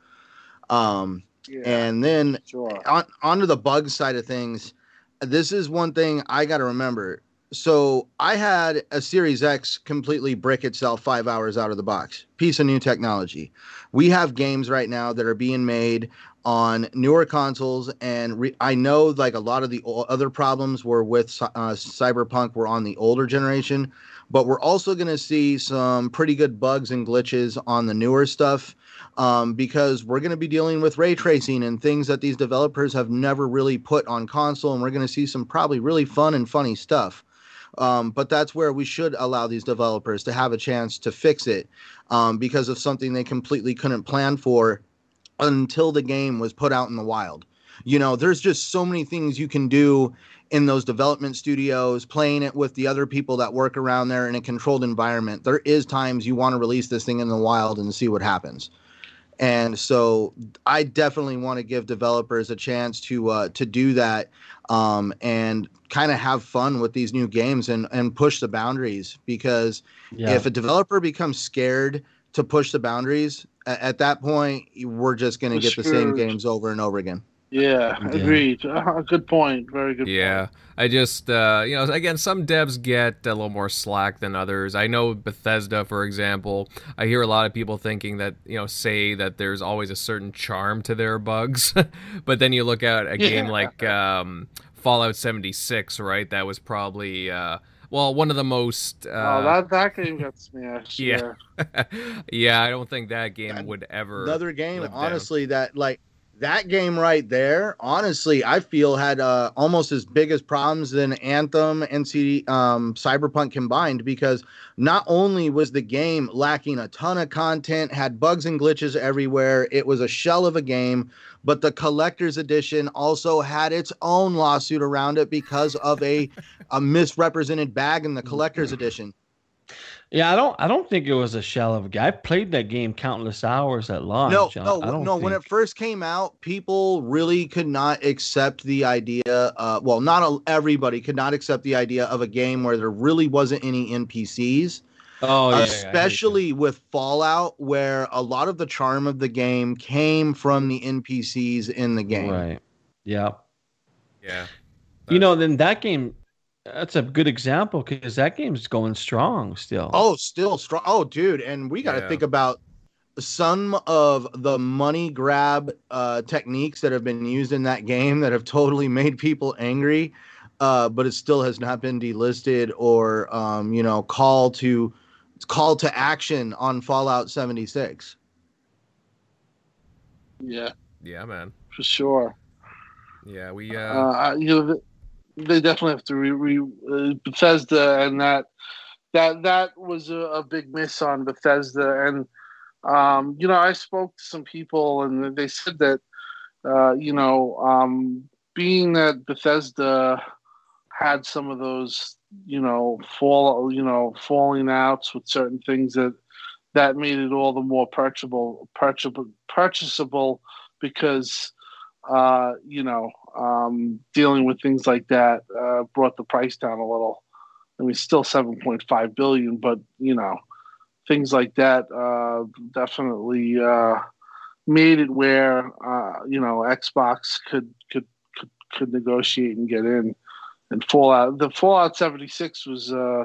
Um, yeah, and then sure. on onto the bug side of things, this is one thing I got to remember. So I had a Series X completely brick itself five hours out of the box. Piece of new technology. We have games right now that are being made on newer consoles, and re- I know like a lot of the o- other problems were with uh, Cyberpunk were on the older generation, but we're also going to see some pretty good bugs and glitches on the newer stuff um, because we're going to be dealing with ray tracing and things that these developers have never really put on console, and we're going to see some probably really fun and funny stuff. Um, but that's where we should allow these developers to have a chance to fix it um, because of something they completely couldn't plan for until the game was put out in the wild. You know, there's just so many things you can do in those development studios, playing it with the other people that work around there in a controlled environment. There is times you want to release this thing in the wild and see what happens. And so I definitely want to give developers a chance to uh, to do that um, and kind of have fun with these new games and, and push the boundaries because Yeah. if a developer becomes scared to push the boundaries at, at that point we're just going to We're get the same games over and over again Yeah, Yeah. agreed. Uh, good point. Very good. Point. Yeah, I just uh, you know again some devs get a little more slack than others. I know Bethesda, for example. I hear a lot of people thinking that you know say that there's always a certain charm to their bugs, but then you look at a game like um, Fallout 76, right? That was probably uh, well one of the most. Uh, oh, that that game got smashed. Yeah. Yeah. yeah, I don't think that game That- would ever. another game live down. honestly that like that game right there honestly i feel had uh, almost as big as problems than anthem and CD, um, cyberpunk combined because not only was the game lacking a ton of content had bugs and glitches everywhere it was a shell of a game but the collector's edition also had its own lawsuit around it because of a, a misrepresented bag in the collector's edition Yeah, I don't. I don't think it was a shell of a guy. I played that game countless hours at launch. No, no, I don't no. When it first came out, people really could not accept the idea. Uh, well, not a, everybody could not accept the idea of a game where there really wasn't any NPCs. Oh, yeah, yeah, especially with Fallout, where a lot of the charm of the game came from the NPCs in the game. right. Yeah. Yeah. You know, then that game, that's a good example because that game's going strong still. Oh, still strong. Oh, dude, and we got to Yeah. think about some of the money grab uh, techniques that have been used in that game that have totally made people angry, uh, but it still has not been delisted or um, you know call to call to action on Fallout 76. Yeah, Yeah, man. for sure. Yeah, we Uh, uh you know, th- they definitely have to re, re uh, Bethesda, and that that that was a, a big miss on Bethesda. And um, you know, I spoke to some people, and they said that uh, you know, um, being that Bethesda had some of those, you know, fall, you know, falling outs with certain things that that made it all the more purchasable, purchasable, purchasable because uh, you know, um, dealing with things like that uh, brought the price down a little. I mean, still 7.5 billion, but you know, things like that uh, definitely uh, made it where uh, you know Xbox could could could, could negotiate and get in. And Fallout, the Fallout 76 was uh,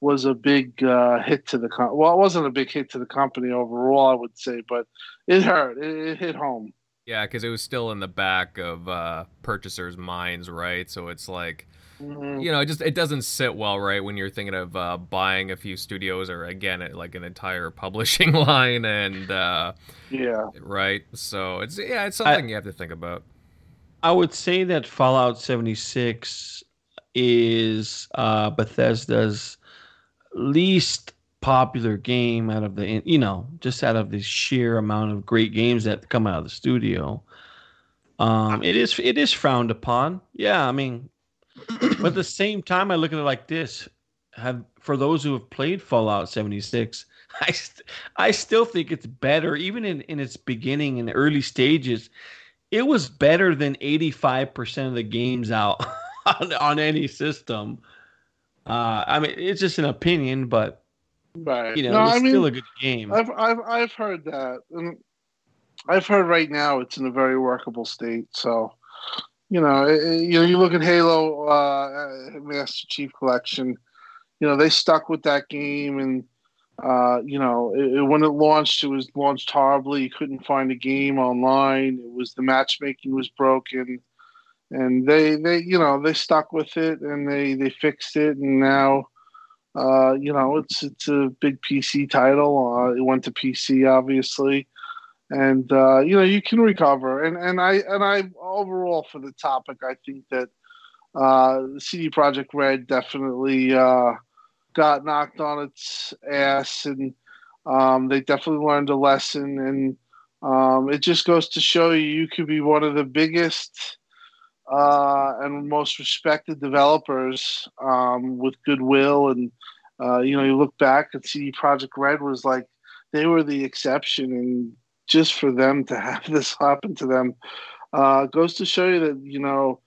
was a big uh, hit to the com- well, it wasn't a big hit to the company overall, I would say, but it hurt. It, it hit home. Yeah, because it was still in the back of uh purchasers' minds, right? So it's like Mhm. you know, it just it doesn't sit well, right, when you're thinking of uh, buying a few studios or again like an entire publishing line and uh, Yeah. right. So it's yeah, it's something you have to think about. I would say that Fallout 76 is uh, Bethesda's least popular game out of the you know just out of the sheer amount of great games that come out of the studio. Um, it is it is frowned upon. Yeah, I mean, but at the same time, I look at it like this: have for those who have played Fallout 76, I st- I still think it's better, even in in its beginning and early stages. It was better than 85% of the games out on, on any system. Uh, I mean, it's just an opinion, but Right. you know, no, it's I mean, still a good game. I've, I've, I've heard that. And I've heard right now it's in a very workable state. So, you know, it, you know, you look at Halo uh, Master Chief Collection. You know, they stuck with that game, and uh, you know, it- when it launched, it was launched horribly. You couldn't find a game online. It was the matchmaking was broken, and they, they, you know, they stuck with it, and they, they fixed it, and now. Uh, you know, it's it's a big PC title. Uh, it went to PC, obviously, and uh, you know you can recover. And and I and I overall for the topic, I think that CD Projekt Red definitely got knocked on its ass, and um, they definitely learned a lesson. And um, it just goes to show you, you could be one of the biggest uh, and most respected developers um, with goodwill. And uh, you know, you look back and see Projekt Red was like they were the exception, and just for them to have this happen to them uh, goes to show you that you know.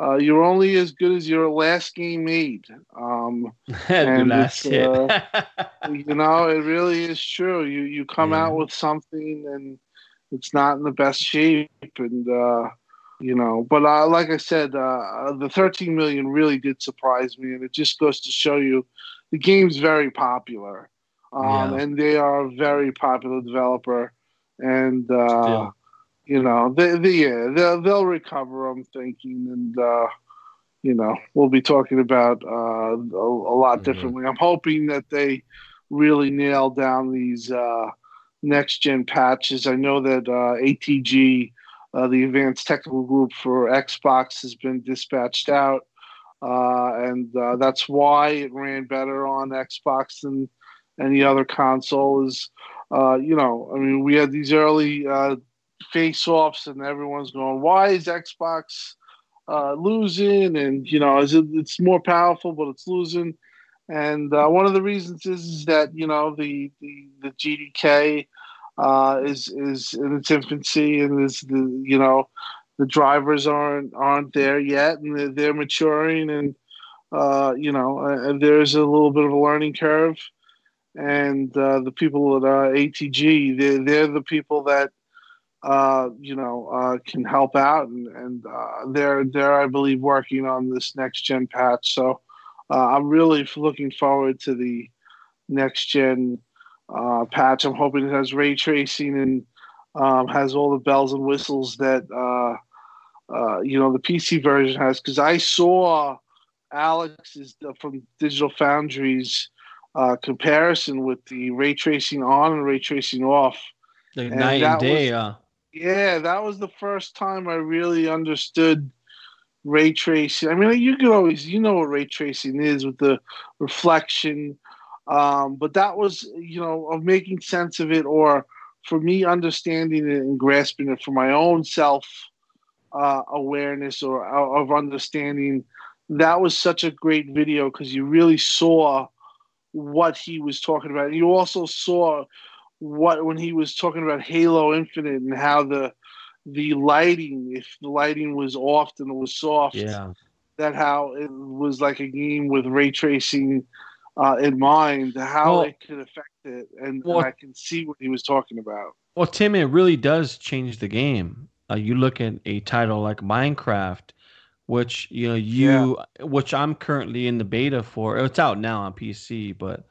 Uh, you're only as good as your last game made. Um, and last hit. uh, you know, it really is true. You you come Yeah. out with something and it's not in the best shape, and uh, you know. But uh, like I said, uh, the 13 million really did surprise me, and it just goes to show you the game's very popular, um, Yeah. and they are a very popular developer, and uh, you know, they, they yeah, they'll they'll recover. I'm thinking, and. Uh, you know, we'll be talking about uh, a, a lot Mhm. differently. I'm hoping that they really nail down these uh, next gen patches. I know that uh, ATG, uh, the Advanced Technical Group for Xbox, has been dispatched out, uh, and uh, that's why it ran better on Xbox than any other console. Is uh, you know, I mean, we had these early uh, face-offs, and everyone's going, "Why is Xbox?" uh, losing, and you know, is it, it's more powerful, but it's losing. And uh, one of the reasons is, is that you know the the, the GDK uh, is is in its infancy, and is the you know the drivers aren't aren't there yet, and they're, they're maturing, and uh, you know, uh, there's a little bit of a learning curve. and uh, the people at uh, ATG. They're they're the people that uh, you know uh, can help out, and, and uh, they're they're I believe working on this next gen patch. So uh, I'm really looking forward to the next gen uh, patch. I'm hoping it has ray tracing and um, has all the bells and whistles that uh, uh, you know the PC version has. Because I saw Alex's uh, from Digital Foundry's uh, comparison with the ray tracing on and ray tracing off. The And night and day. was- uh, Yeah, that was the first time I really understood ray tracing. I mean, you could always, you know, what ray tracing is with the reflection, um, but that was, you know, of making sense of it, or for me understanding it and grasping it for my own self uh, awareness or uh, of understanding. That was such a great video because you really saw what he was talking about. You also saw what when he was talking about Halo Infinite and how the the lighting, if the lighting was off and it was soft, yeah. that how it was like a game with ray tracing uh, in mind, how Well- it could affect it, and, Well- and I can see what he was talking about. Well, Tim, it really does change the game. Uh, you look at a title like Minecraft, which you know you, which I'm currently in the beta for. It's out now on PC, but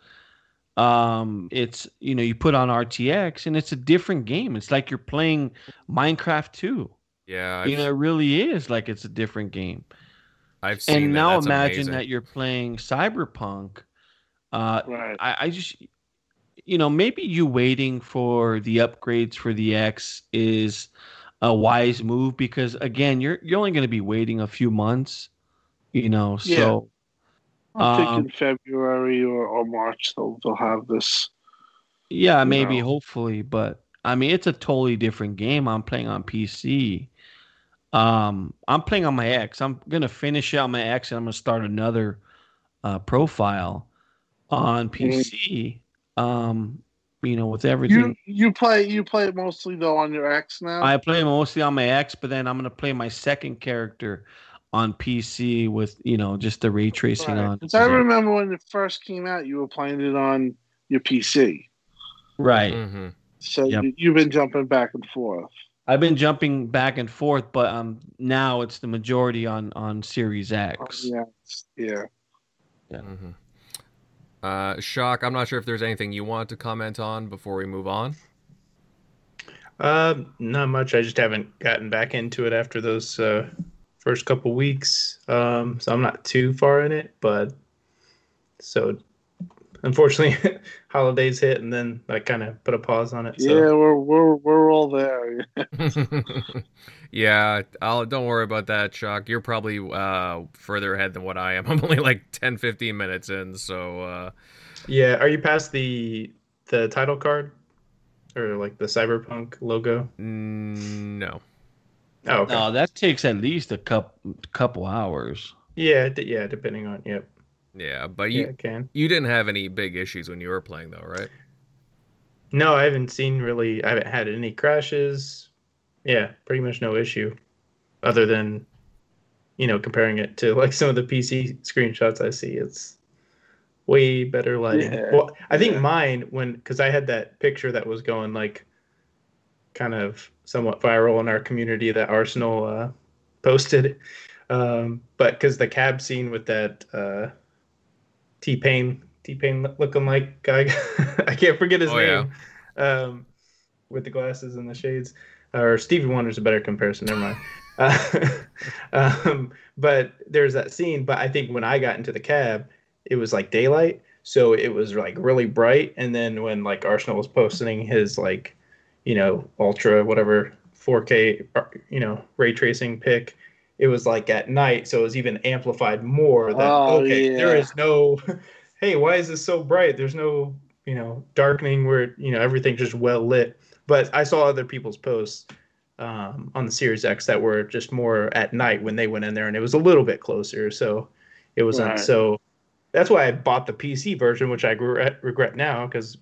um, it's you know you put on RTX and it's a different game. It's like you're playing Minecraft 2. Yeah, You I've, know, it really is like it's a different game. I've seen And that. now That's imagine amazing. that you're playing Cyberpunk. Uh, Right. I, I just you know maybe you waiting for the upgrades for the X is a wise move because again you're you're only going to be waiting a few months you know Yeah. so I think Um, thinking February or, or March they'll they'll have this. yeah maybe No. hopefully but I mean it's a totally different game I'm playing on PC um I'm playing on my X I'm going to finish out my X and I'm going to start another uh, profile on PC um you know with everything You you play you play it mostly though on your X now. I play mostly on my X, but then I'm gonna play my second character on PC with you know just the ray tracing on. Because I remember when it first came out, you were playing it on your PC. Right. Mhm. So Yep. you, you've been jumping back and forth. I've been jumping back and forth, but um now it's the majority on on Series X. Yeah, yeah. Mhm. Uh, Shock, I'm not sure if there's anything you want to comment on before we move on. Uh, not much. I just haven't gotten back into it after those uh, first couple weeks. Um, so I'm not too far in it, but so unfortunately, holidays hit, and then I kind of put a pause on it. So. Yeah, we're we're we're all there. yeah, I'll don't worry about that, Chuck. You're probably uh further ahead than what I am. I'm only like 10 15 minutes in, so uh Yeah, are you past the the title card or like the cyberpunk logo? mm, no. Oh, okay. No, that takes at least a couple couple hours. Yeah, d- yeah, depending on yep. Yeah, but you it can. you didn't have any big issues when you were playing though, right? No, I haven't seen really. I haven't had any crashes. Yeah, pretty much no issue, other than, you know, comparing it to like some of the PC screenshots I see. It's way better lighting. Yeah, well, I think yeah. mine when because I had that picture that was going like, kind of somewhat viral in our community that Arsenal uh, posted, um, but because the cab scene with that uh, T Pain T Pain looking like guy, I can't forget his Oh, yeah. name um, with the glasses and the shades. Or Stevie Wonder's a better comparison. Never mind. Uh, um, but there's that scene. But I think when I got into the cab, it was like daylight, so it was like really bright. And then when like Arsenal was posting his like, you know, ultra whatever 4K, uh, you know, ray tracing pic, it was like at night, so it was even amplified more. That Oh, okay, there yeah. is no, hey, why is this so bright? There's no you know darkening where you know everything's just well lit but i saw other people's posts um, on the series x that were just more at night when they went in there and it was a little bit closer so it was Right. so that's why i bought the pc version which i regret, regret now because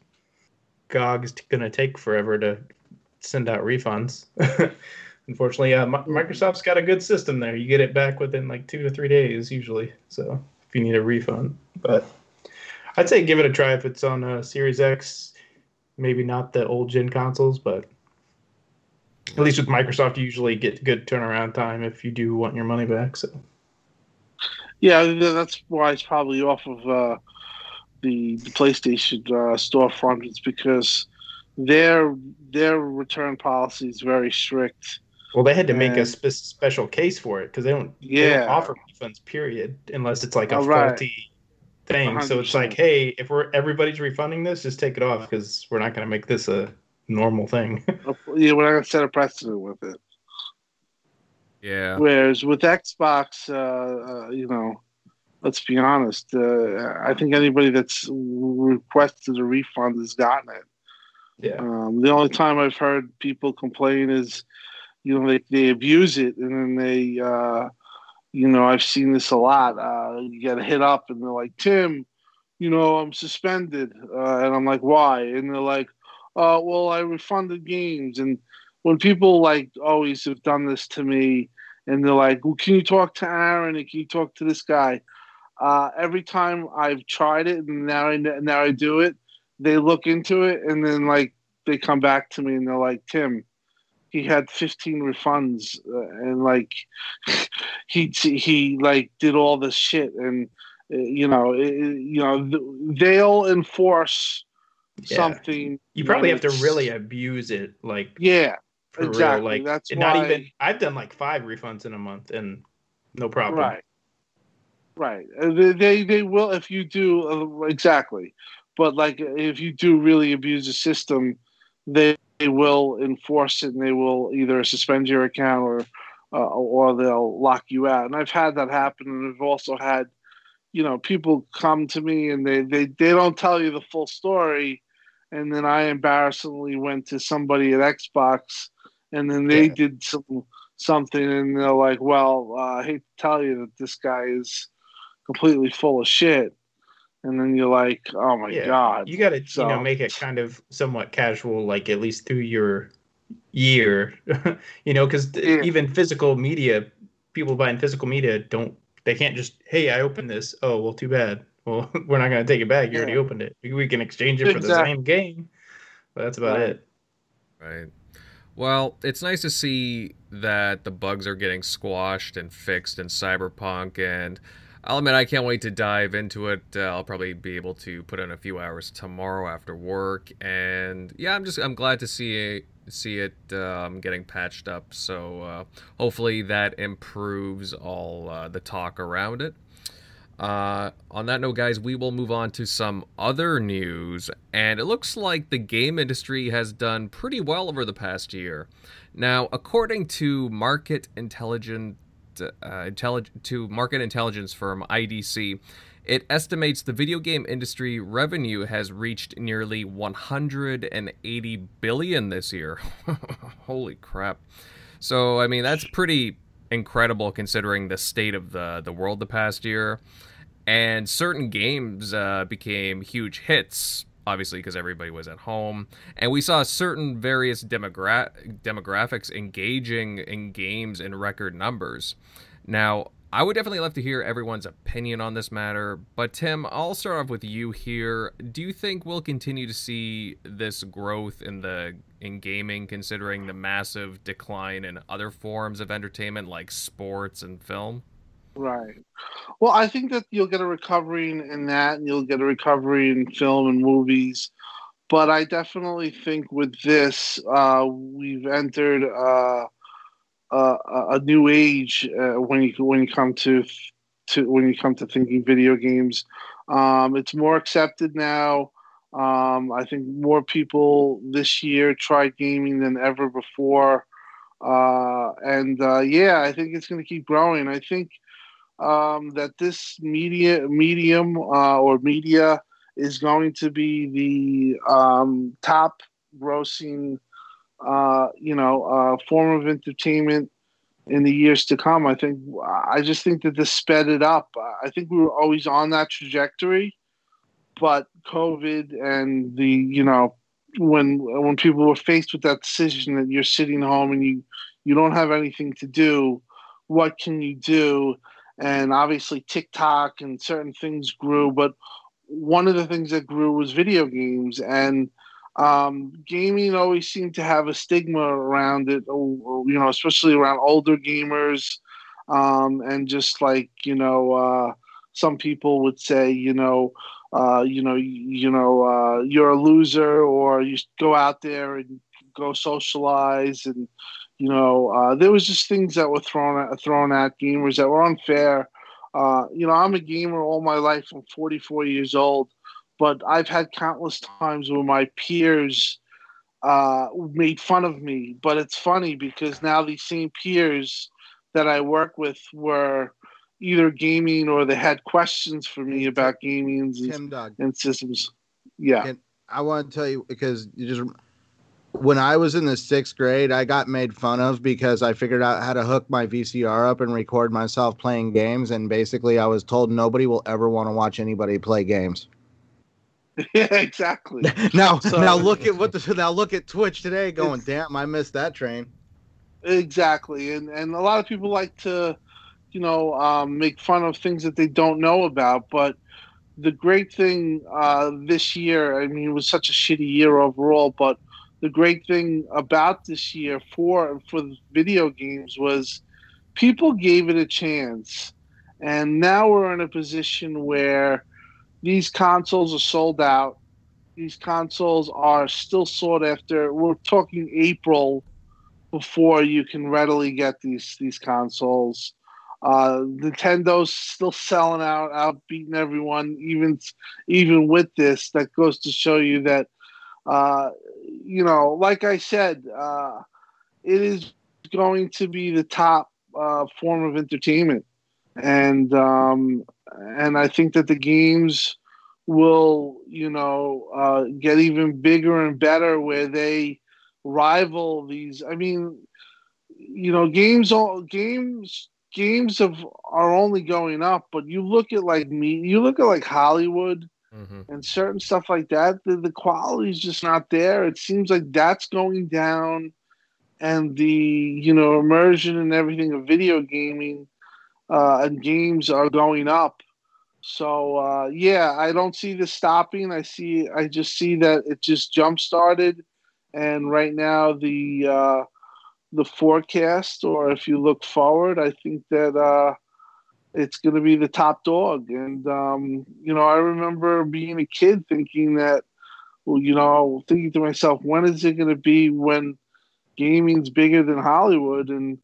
gog's gonna take forever to send out refunds unfortunately Mi- microsoft's got a good system there you get it back within like two to three days usually so if you need a refund but I'd say give it a try if it's on uh, Series X. Maybe not the old gen consoles, but at least with Microsoft, you usually get good turnaround time if you do want your money back. So Yeah, that's why it's probably off of uh, the, the PlayStation uh, storefront. It's because their their return policy is very strict. Well, they had to make a spe- special case for it because they don't they don't offer refunds. Period, unless it's like a Oh, right. faulty thing. So it's like, hey, if we're everybody's refunding this, just take it off because we're not going to make this a normal thing. Yeah, we're not gonna set a precedent with it. Yeah. Whereas with Xbox, uh, uh, you know, let's be honest. Uh, I think anybody that's requested a refund has gotten it. yeah. Um, the only time I've heard people complain is, you know, they, they abuse it and then they, uh, you know, I've seen this a lot. Uh, you get hit up and they're like, Tim, you know, I'm suspended. Uh, and I'm like, why? And they're like, uh, well, I refunded games. And when people like always have done this to me and they're like, well, can you talk to Aaron and can you talk to this guy? Uh, every time I've tried it and now I, now I do it, they look into it and then like they come back to me and they're like tim he had 15 refunds uh, and like he he like did all this shit and uh, you know it, you know th- they'll enforce Yeah. something You probably have to really abuse it, like yeah exactly. real. Like That's not why- even. I've done like five refunds in a month, and no problem. Right. Right. Uh, They, they they will if you do uh, exactly, but like if you do really abuse the system, they, they will enforce it and they will either suspend your account or uh, or they'll lock you out. And I've had that happen, and I've also had, you know, people come to me and they they they don't tell you the full story, and then I embarrassingly went to somebody at Xbox, and then they Yeah. did some something, and they're like, "Well, uh, I hate to tell you that this guy is completely full of shit," and then you're like, "Oh my Yeah, god!" You got to, you know, make it kind of somewhat casual, like at least through your year, you know, because Yeah. even physical media, people buying physical media don't, they can't just, hey, I opened this. Oh, well, too bad. Well, we're not going to take it back. You already opened it. We can exchange it for the same game. But that's about Right. it. Right. Well, it's nice to see that the bugs are getting squashed and fixed in Cyberpunk, and I'll admit I can't wait to dive into it. Uh, I'll probably be able to put in a few hours tomorrow after work, and yeah, I'm just I'm glad to see it, see it um, getting patched up. So uh, hopefully that improves all uh, the talk around it. Uh, on that note, guys, we will move on to some other news, and it looks like the game industry has done pretty well over the past year. Now, according to market intelligent, uh, intellig- to market intelligence firm IDC, it estimates the video game industry revenue has reached nearly 180 billion this year. Holy crap! So, I mean, that's pretty incredible considering the state of the the world the past year. And certain games uh, became huge hits, obviously because everybody was at home, and we saw certain various demogra- demographics engaging in games in record numbers. Now, I would definitely love to hear everyone's opinion on this matter, but Tim, I'll start off with you here. Do you think we'll continue to see this growth in the in gaming considering the massive decline in other forms of entertainment like sports and film? Right. Well, I think that you'll get a recovery in, that, and you'll get a recovery in film and movies. But I definitely think with this, uh, we've entered uh, uh, a new age uh, when you when you come to to when you come to thinking video games. Um, it's more accepted now. Um, I think more people this year tried gaming than ever before, uh, and uh, yeah, I think it's going to keep growing. I think um, that this media medium uh, or media is going to be the um, top grossing, uh, you know, uh, form of entertainment in the years to come. I think I just think that this sped it up. I think we were always on that trajectory, but COVID and the you know when when people were faced with that decision that you're sitting home and you you don't have anything to do, what can you do? And obviously TikTok and certain things grew, but one of the things that grew was video games, and um, gaming always seemed to have a stigma around it. You know, especially around older gamers, um, and just like you know, uh, some people would say, you know. Uh, you know, you know, uh, you're a loser, or you go out there and go socialize, and you know, uh, there was just things that were thrown at, thrown at gamers that were unfair. Uh, you know, I'm a gamer all my life. I'm 44 years old, but I've had countless times where my peers uh, made fun of me. But it's funny because now these same peers that I work with were either gaming or they had questions for me about gaming and, and systems. Yeah. And I want to tell you because you just when I was in the sixth grade, I got made fun of because I figured out how to hook my VCR up and record myself playing games. And basically, I was told nobody will ever want to watch anybody play games. Yeah, exactly. now, so, now look at what the now look at Twitch today, going, damn, I missed that train. Exactly, and and a lot of people like to, you know, um, make fun of things that they don't know about. But the great thing uh, this year, I mean, it was such a shitty year overall, but the great thing about this year for for video games was people gave it a chance, and now we're in a position where these consoles are sold out. These consoles are still sought after. We're talking April before you can readily get these these consoles. Uh, Nintendo's still selling out, out beating everyone. Even even with this, that goes to show you that uh, you know, like I said, uh, it is going to be the top uh, form of entertainment, and um, and I think that the games will, you know, uh, get even bigger and better where they rival these. I mean, you know, games all games games of are only going up, but you look at like me, you look at like Hollywood mm-hmm. and certain stuff like that, the, the quality is just not there. It seems like that's going down, and the you know immersion and everything of video gaming uh, and games are going up. So uh, yeah, I don't see this stopping. I see, I just see that it just jump started, and right now the uh, the forecast, or if you look forward, I think that uh, it's going to be the top dog. And um, you know, I remember being a kid thinking that, well, you know, thinking to myself, when is it going to be when gaming's bigger than Hollywood? And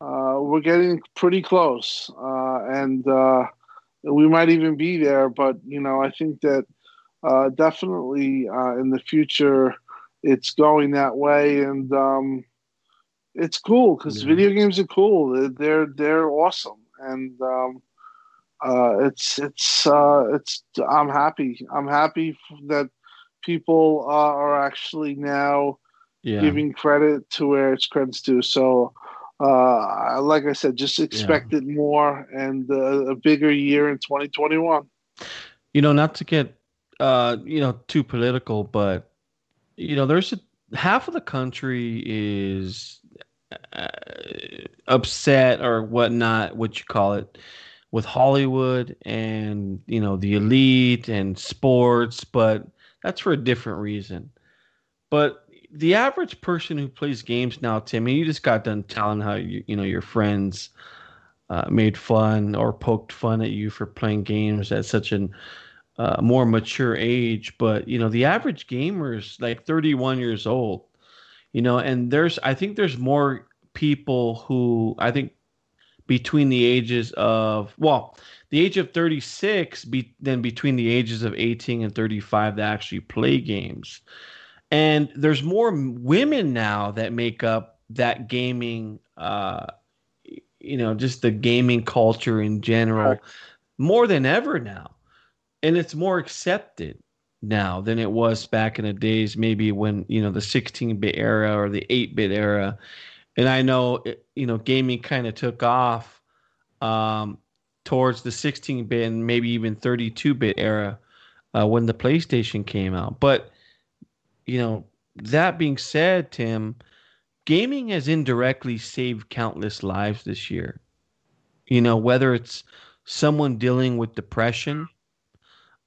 uh, we're getting pretty close, uh, and uh, we might even be there. But you know, I think that uh, definitely uh, in the future, it's going that way, and um, it's cool because yeah. video games are cool. They're they're awesome and um, uh, it's it's uh, it's I'm happy. I'm happy that people uh, are actually now yeah. giving credit to where it's credits due. So, uh, like I said, just expect yeah. it more and uh, a bigger year in 2021. You know, not to get uh, you know too political, but you know, there's a half of the country is uh, upset or whatnot, what you call it, with Hollywood and you know the elite and sports, but that's for a different reason. But the average person who plays games now, Timmy, you just got done telling how you you know your friends uh, made fun or poked fun at you for playing games at such an uh, more mature age. But you know the average gamer is like 31 years old you know and there's i think there's more people who i think between the ages of well the age of 36 be, than between the ages of 18 and 35 that actually play games. And there's more women now that make up that gaming uh you know just the gaming culture in general more than ever now. And it's more accepted now than it was back in the days, maybe when you know the 16-bit era or the 8-bit era. And I know you know gaming kind of took off um, towards the 16-bit and maybe even 32-bit era uh, when the PlayStation came out. But you know that being said, Tim, gaming has indirectly saved countless lives this year. You know whether it's someone dealing with depression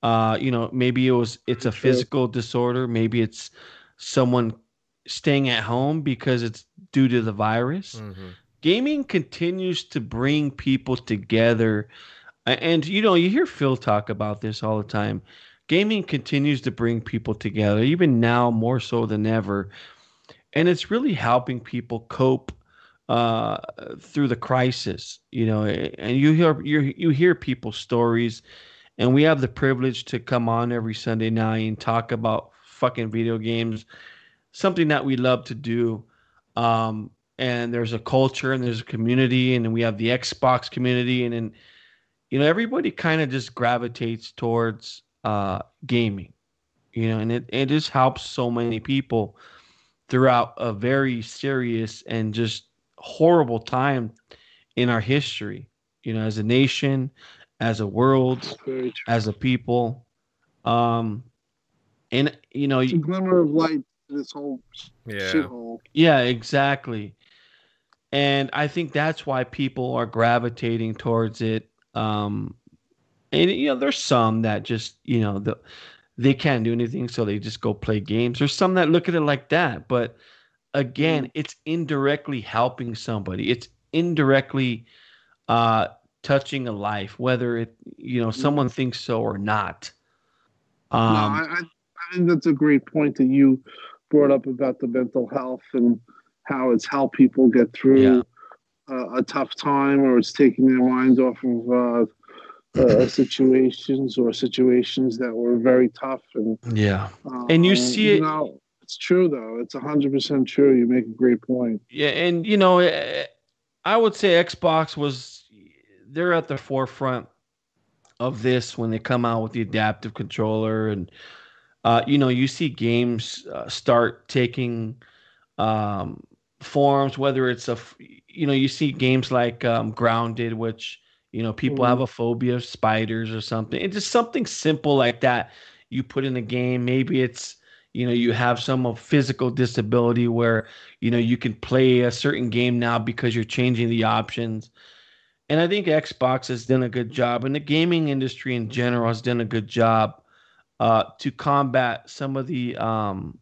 Uh, you know, maybe it was it's a physical disorder, maybe it's someone staying at home because it's due to the virus. Mhm. Gaming continues to bring people together. And you know, you hear Phil talk about this all the time. Gaming continues to bring people together, even now more so than ever. And it's really helping people cope uh, through the crisis, you know. And you hear you you hear people's stories, and we have the privilege to come on every Sunday night and talk about fucking video games, something that we love to do. Um, and there's a culture and there's a community, and we have the Xbox community, and then you know everybody kind of just gravitates towards uh, gaming, you know, and it it just helps so many people throughout a very serious and just horrible time in our history, you know, as a nation, as a world, as a people. Um, and you know, It's a glimmer of light to this whole Yeah. shithole. yeah, exactly. And I think that's why people are gravitating towards it. Um, and you know, there's some that just you know the, they can't do anything, so they just go play games. There's some that look at it like that, but again, it's indirectly helping somebody. It's indirectly uh, touching a life, whether it you know someone thinks so or not. no, Um, I, I, I think that's a great point that you brought up about the mental health and how it's helped people get through Yeah. uh, a tough time or it's taking their minds off of uh, uh, situations or situations that were very tough. And yeah. uh, And you see it- know, it's true though. It's hundred percent true. You make a great point. Yeah, and you know, eh, I would say Xbox was they're at the forefront of this when they come out with the adaptive controller, and uh, you know, you see games uh, start taking um, forms. Whether it's a, f- you know, you see games like um, Grounded, which you know people Mhm. have a phobia of spiders or something. It's just something simple like that. You put in a game. Maybe it's you know you have some of physical disability where you know you can play a certain game now because you're changing the options and i think xbox has done a good job and the gaming industry in general has done a good job uh, to combat some of the um,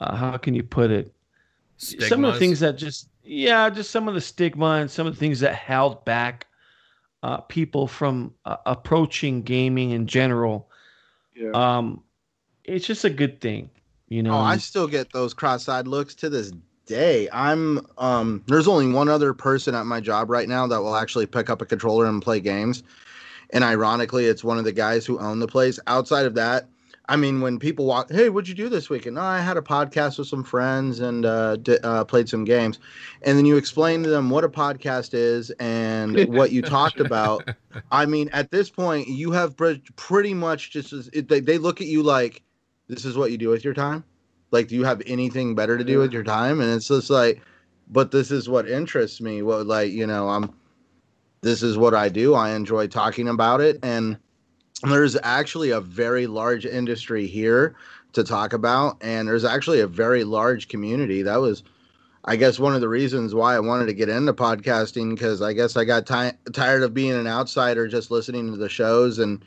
uh, how can you put it some of the things that just yeah just some of the stigma and some of the things that held back uh, people from uh, approaching gaming in general Yeah. um, it's just a good thing you know Oh, I still get those cross-eyed looks to this day. I'm um there's only one other person at my job right now that will actually pick up a controller and play games. And ironically, it's one of the guys who own the place. Outside of that, I mean, when people walk, hey, what'd you do this weekend? Oh, I had a podcast with some friends and uh, di- uh, played some games. And then you explain to them what a podcast is and what you talked about. I mean, at this point, you have pretty much just it, they, they look at you like, this is what you do with your time. Like, do you have anything better to do with your time? And it's just like, but this is what interests me. What, like, you know, I'm, this is what I do. I enjoy talking about it. And there's actually a very large industry here to talk about. And there's actually a very large community. That was, I guess, one of the reasons why I wanted to get into podcasting because I guess I got ti- tired of being an outsider just listening to the shows and,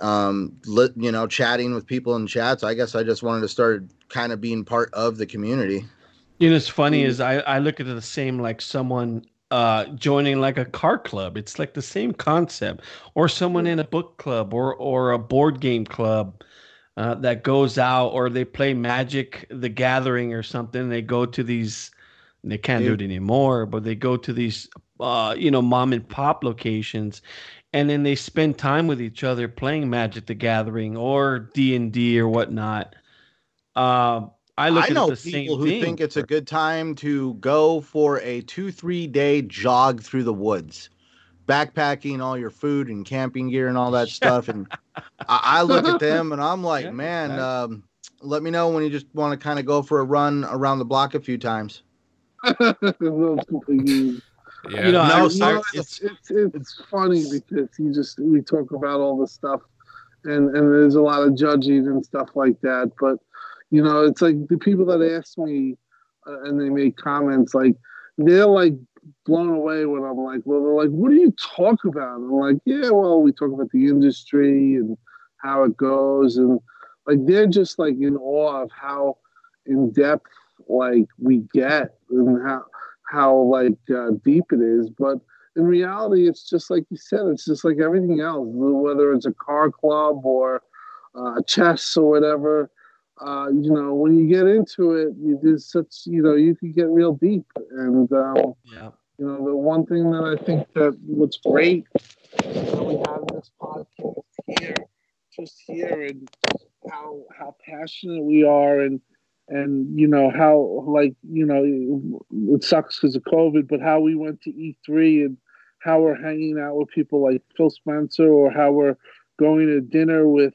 um, li- you know, chatting with people in chats. I guess I just wanted to start kind of being part of the community. You know, it's funny is I, I look at it the same like someone uh joining like a car club. It's like the same concept, or someone in a book club or or a board game club uh, that goes out, or they play Magic the Gathering or something. They go to these, they can't do it anymore, but they go to these uh you know mom and pop locations, and then they spend time with each other playing Magic the Gathering or D and D or whatnot. Um, I look I at know the people same who thing. think it's a good time to go for a two, three day jog through the woods, backpacking all your food and camping gear and all that stuff. And I, I look at them and I'm like, Yeah, man, that- um, let me know when you just want to kind of go for a run around the block a few times. Those completely- Yeah. You know, No, I, sir. I- it's, it's it's funny because you just we talk about all the stuff, and and there's a lot of judging and stuff like that. But you know, it's like the people that ask me uh, and they make comments like they're like blown away when I'm like, well, they're like, what do you talk about? And I'm like, yeah, well, we talk about the industry and how it goes, and like they're just like in awe of how in depth like we get and how how like uh, deep it is. But in reality, it's just like you said. It's just like everything else, whether it's a car club or uh, chess or whatever. Uh, you know, when you get into it, you do such, you know, you can get real deep. And, um, Yeah. you know, the one thing that I think that what's great that we have this podcast here, just here, and how how passionate we are, and and you know how like you know it sucks because of COVID, but how we went to E3 and how we're hanging out with people like Phil Spencer, or how we're going to dinner with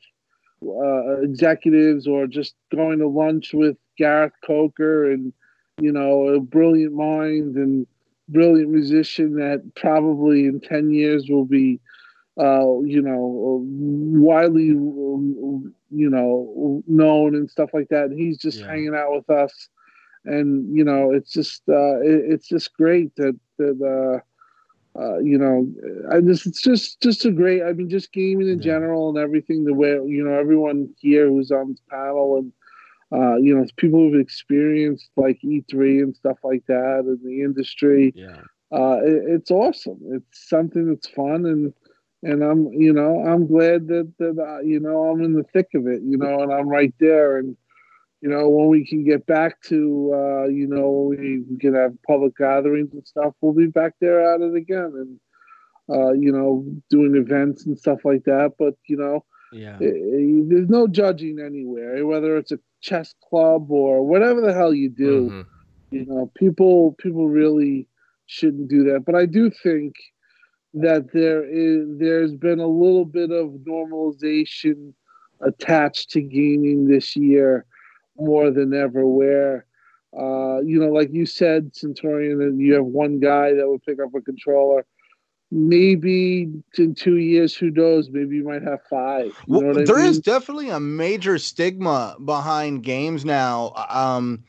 uh, executives, or just going to lunch with Gareth Coker, and you know a brilliant mind and brilliant musician that probably in 10 years will be uh, you know widely you know known and stuff like that and he's just Yeah. hanging out with us and you know it's just uh, it, it's just great that that uh, uh, you know I just it's just just a great I mean just gaming in Yeah. general and everything the way you know everyone here who's on this panel and uh, you know people who've experienced like E3 and stuff like that in the industry Yeah. uh, it, it's awesome. It's something that's fun, and and I'm you know I'm glad that that uh, you know I'm in the thick of it, you know, and I'm right there, and you know when we can get back to uh, you know we can have public gatherings and stuff, we'll be back there at it again, and uh, you know doing events and stuff like that. But you know Yeah. eh, eh, there's no judging anywhere, whether it's a chess club or whatever the hell you do Mhm. you know people people really shouldn't do that but i do think that there is there's been a little bit of normalization attached to gaming this year more than ever where uh you know like you said centurion and you have one guy that would pick up a controller. Maybe in two years who knows? Maybe you might have five. You Well, there I is definitely a major stigma behind games now. Um,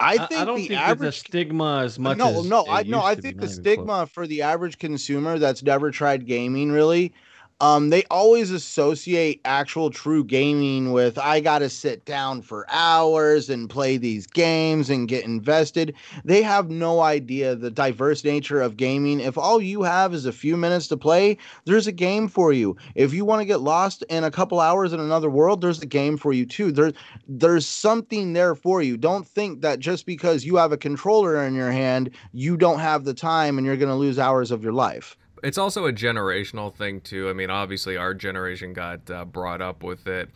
I think I the think average stigma as much no, as no, I no, I think the even close. stigma for the average consumer that's never tried gaming really, um, they always associate actual true gaming with I gotta sit down for hours and play these games and get invested. They have no idea the diverse nature of gaming. If all you have is a few minutes to play, there's a game for you. If you want to get lost in a couple hours in another world, there's a game for you too. There's there's something there for you. Don't think that just because you have a controller in your hand, you don't have the time and you're going to lose hours of your life. It's also a generational thing too. I mean, obviously our generation got uh, brought up with it,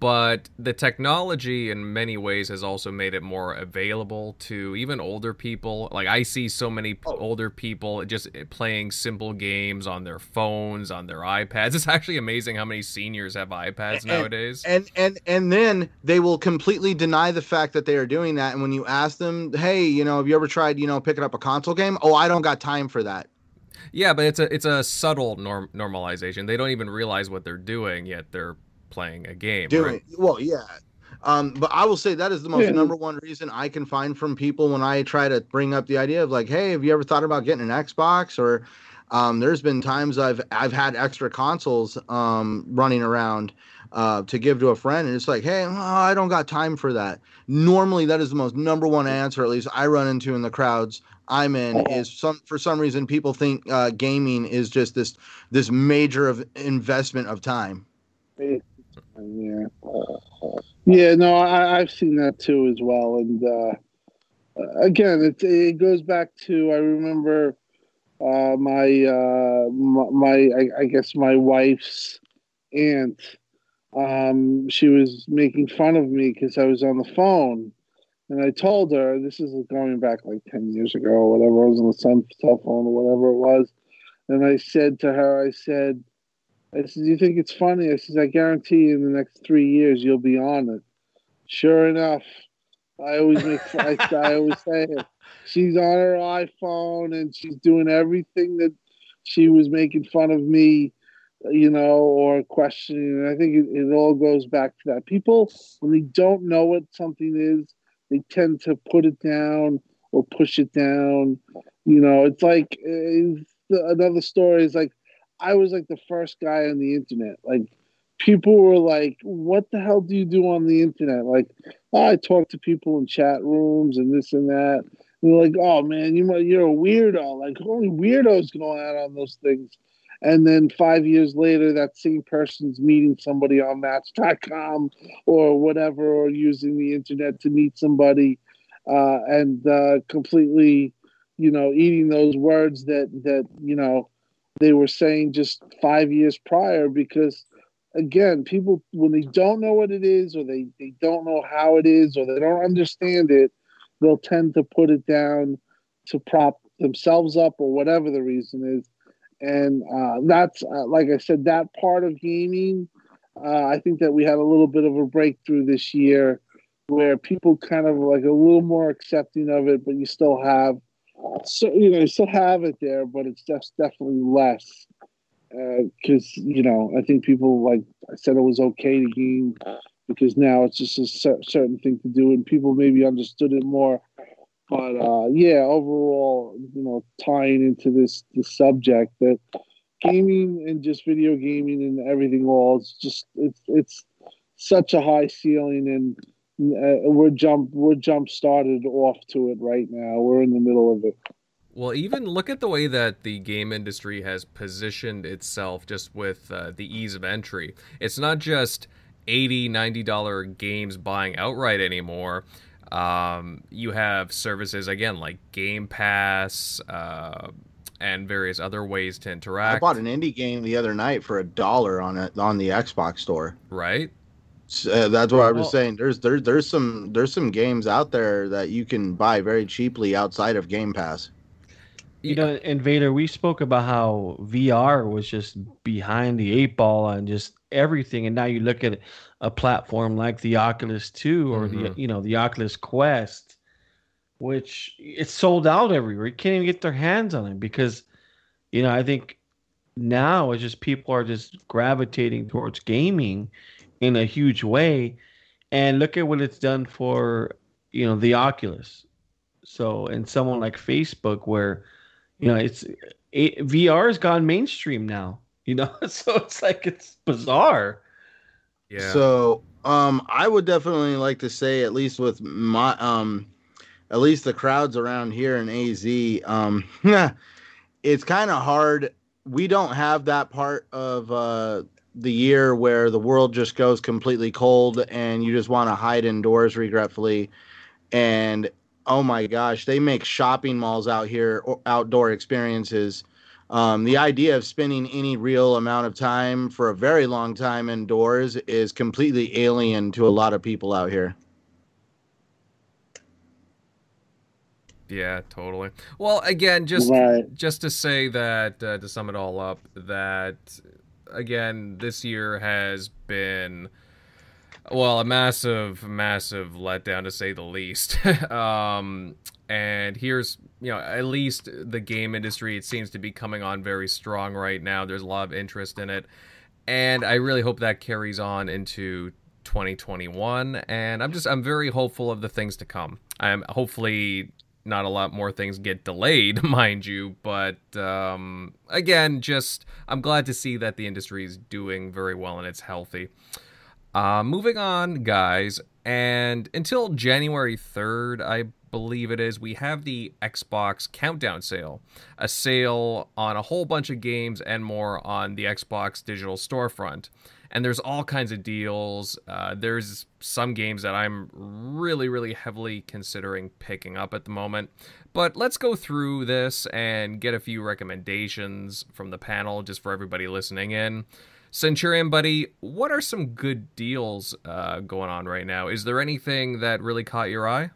but the technology in many ways has also made it more available to even older people. Like I see so many p- Oh. older people just playing simple games on their phones, on their iPads. It's actually amazing how many seniors have iPads And- nowadays. And and and then they will completely deny the fact that they are doing that and when you ask them, "Hey, you know, have you ever tried, you know, picking up a console game?" "Oh, I don't got time for that." Yeah, but it's a it's a subtle norm- normalization. They don't even realize what they're doing yet they're playing a game. doing right? well yeah um but i will say that is the most Yeah. number one reason i can find from people when i try to bring up the idea of like hey have you ever thought about getting an xbox or um there's been times i've i've had extra consoles um running around uh, to give to a friend, and it's like, hey, oh, I don't got time for that. Normally, that is the most number one answer, at least I run into in the crowds I'm in. Is some for some reason people think uh, gaming is just this this major of investment of time. Yeah. Yeah, no, I, I've seen that too as well. And uh, again, it, it goes back to I remember uh, my, uh, my, my I, I guess, my wife's aunt. Um, she was making fun of me because I was on the phone. And I told her, this is going back like 10 years ago or whatever, I was on the cell phone or whatever it was. And I said to her, I said, I said, you think it's funny? I said, I guarantee you in the next three years you'll be on it. Sure enough, I always make I, I always say it. She's on her iPhone and she's doing everything that she was making fun of me, you know, or questioning. And I think it, it all goes back to that. People, when they don't know what something is, they tend to put it down or push it down. You know, it's like it's, another story is like I was like the first guy on the internet, like people were like, "What the hell do you do on the internet?" Like, oh, I talk to people in chat rooms and this and that. And they're like, "Oh man, you you're a weirdo." Like, only weirdos go out on those things. And then five years later, that same person's meeting somebody on Match.com or whatever, or using the internet to meet somebody, uh, and uh, completely, you know, eating those words that that you know they were saying just five years prior because again, people when they don't know what it is or they, they don't know how it is or they don't understand it, they'll tend to put it down to prop themselves up or whatever the reason is. And uh, that's uh, like I said, that part of gaming. Uh, I think that we had a little bit of a breakthrough this year where people kind of like a little more accepting of it, but you still have so you know you still have it there, but it's just definitely less because uh, you know I think people like I said it was okay to game because now it's just a certain thing to do and people maybe understood it more. But uh, yeah, overall, you know, tying into this this subject that gaming and just video gaming and everything all it's just it's it's such a high ceiling and uh, we're jump we're jump started off to it right now. We're in the middle of it. Well, even look at the way that the game industry has positioned itself just with uh, the ease of entry. It's not just 80 $90 games buying outright anymore. Um, you have services, again, like Game Pass uh, and various other ways to interact. I bought an indie game the other night for a dollar on it on the Xbox store. Right. Uh, that's what I was saying. There's there's there's some there's some games out there that you can buy very cheaply outside of Game Pass. You know, Invader, we spoke about how VR was just behind the eight ball on just everything, and now you look at a platform like the Oculus Two or mm-hmm. the you know the Oculus Quest, which it's sold out everywhere. You can't even get their hands on it because, you know, I think now it's just people are just gravitating towards gaming in a huge way, and look at what it's done for you know the Oculus. So, and someone like Facebook where you know, it's it, VR has gone mainstream now. You know, so it's like it's bizarre. Yeah. So, um, I would definitely like to say, at least with my, um, at least the crowds around here in AZ, um, it's kind of hard. We don't have that part of uh, the year where the world just goes completely cold and you just want to hide indoors, regretfully. And oh my gosh, they make shopping malls out here, outdoor experiences. Um, the idea of spending any real amount of time for a very long time indoors is completely alien to a lot of people out here. Yeah, totally. Well, again, just right. just to say that uh, to sum it all up, that again, this year has been well, a massive, massive letdown to say the least. um, and here's, you know, at least the game industry, it seems to be coming on very strong right now. There's a lot of interest in it. And I really hope that carries on into 2021. And I'm just, I'm very hopeful of the things to come. I'm hopefully not a lot more things get delayed, mind you. But um, again, just I'm glad to see that the industry is doing very well and it's healthy. Uh, moving on, guys, and until January 3rd, I believe it is, we have the Xbox Countdown Sale, a sale on a whole bunch of games and more on the Xbox digital storefront. And there's all kinds of deals. Uh, there's some games that I'm really, really heavily considering picking up at the moment. But let's go through this and get a few recommendations from the panel just for everybody listening in. Centurion, buddy, what are some good deals uh, going on right now? Is there anything that really caught your eye?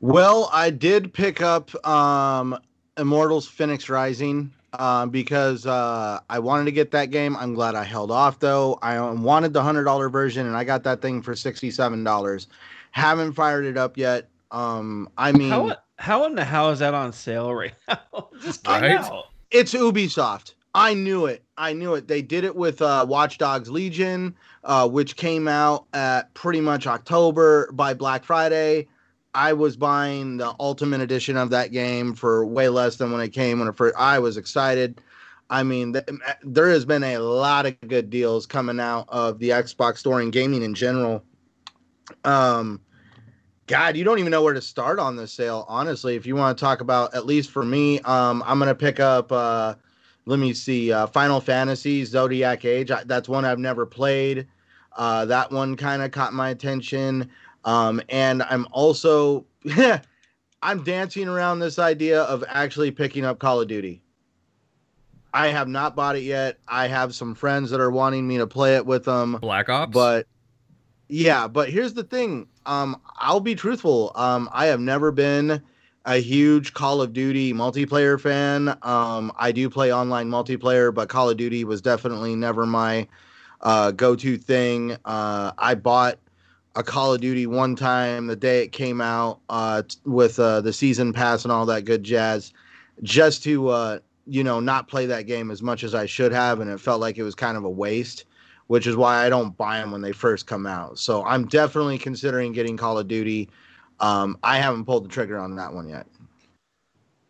Well, I did pick up um, Immortals Fenyx Rising uh, because uh, I wanted to get that game. I'm glad I held off though. I wanted the hundred dollar version, and I got that thing for sixty seven dollars. Haven't fired it up yet. Um, I mean, how how in the hell is that on sale right now? Just right? Out. It's Ubisoft. I knew it. I knew it. They did it with uh, Watch Dogs Legion, uh, which came out at pretty much October by Black Friday. I was buying the Ultimate Edition of that game for way less than when it came when it first. I was excited. I mean, th- there has been a lot of good deals coming out of the Xbox store and gaming in general. Um, God, you don't even know where to start on this sale, honestly. If you want to talk about, at least for me, um, I'm gonna pick up. Uh, let me see, uh, Final Fantasy Zodiac Age. I, that's one I've never played. Uh, that one kind of caught my attention. Um, and I'm also, I'm dancing around this idea of actually picking up Call of Duty. I have not bought it yet. I have some friends that are wanting me to play it with them. Black Ops. But yeah, but here's the thing. Um, I'll be truthful. Um, I have never been a huge Call of Duty multiplayer fan. Um, I do play online multiplayer, but Call of Duty was definitely never my uh, go-to thing. Uh, I bought a Call of Duty one time the day it came out uh, t- with uh, the season pass and all that good jazz, just to uh, you know not play that game as much as I should have, and it felt like it was kind of a waste. Which is why I don't buy them when they first come out. So I'm definitely considering getting Call of Duty. Um, I haven't pulled the trigger on that one yet.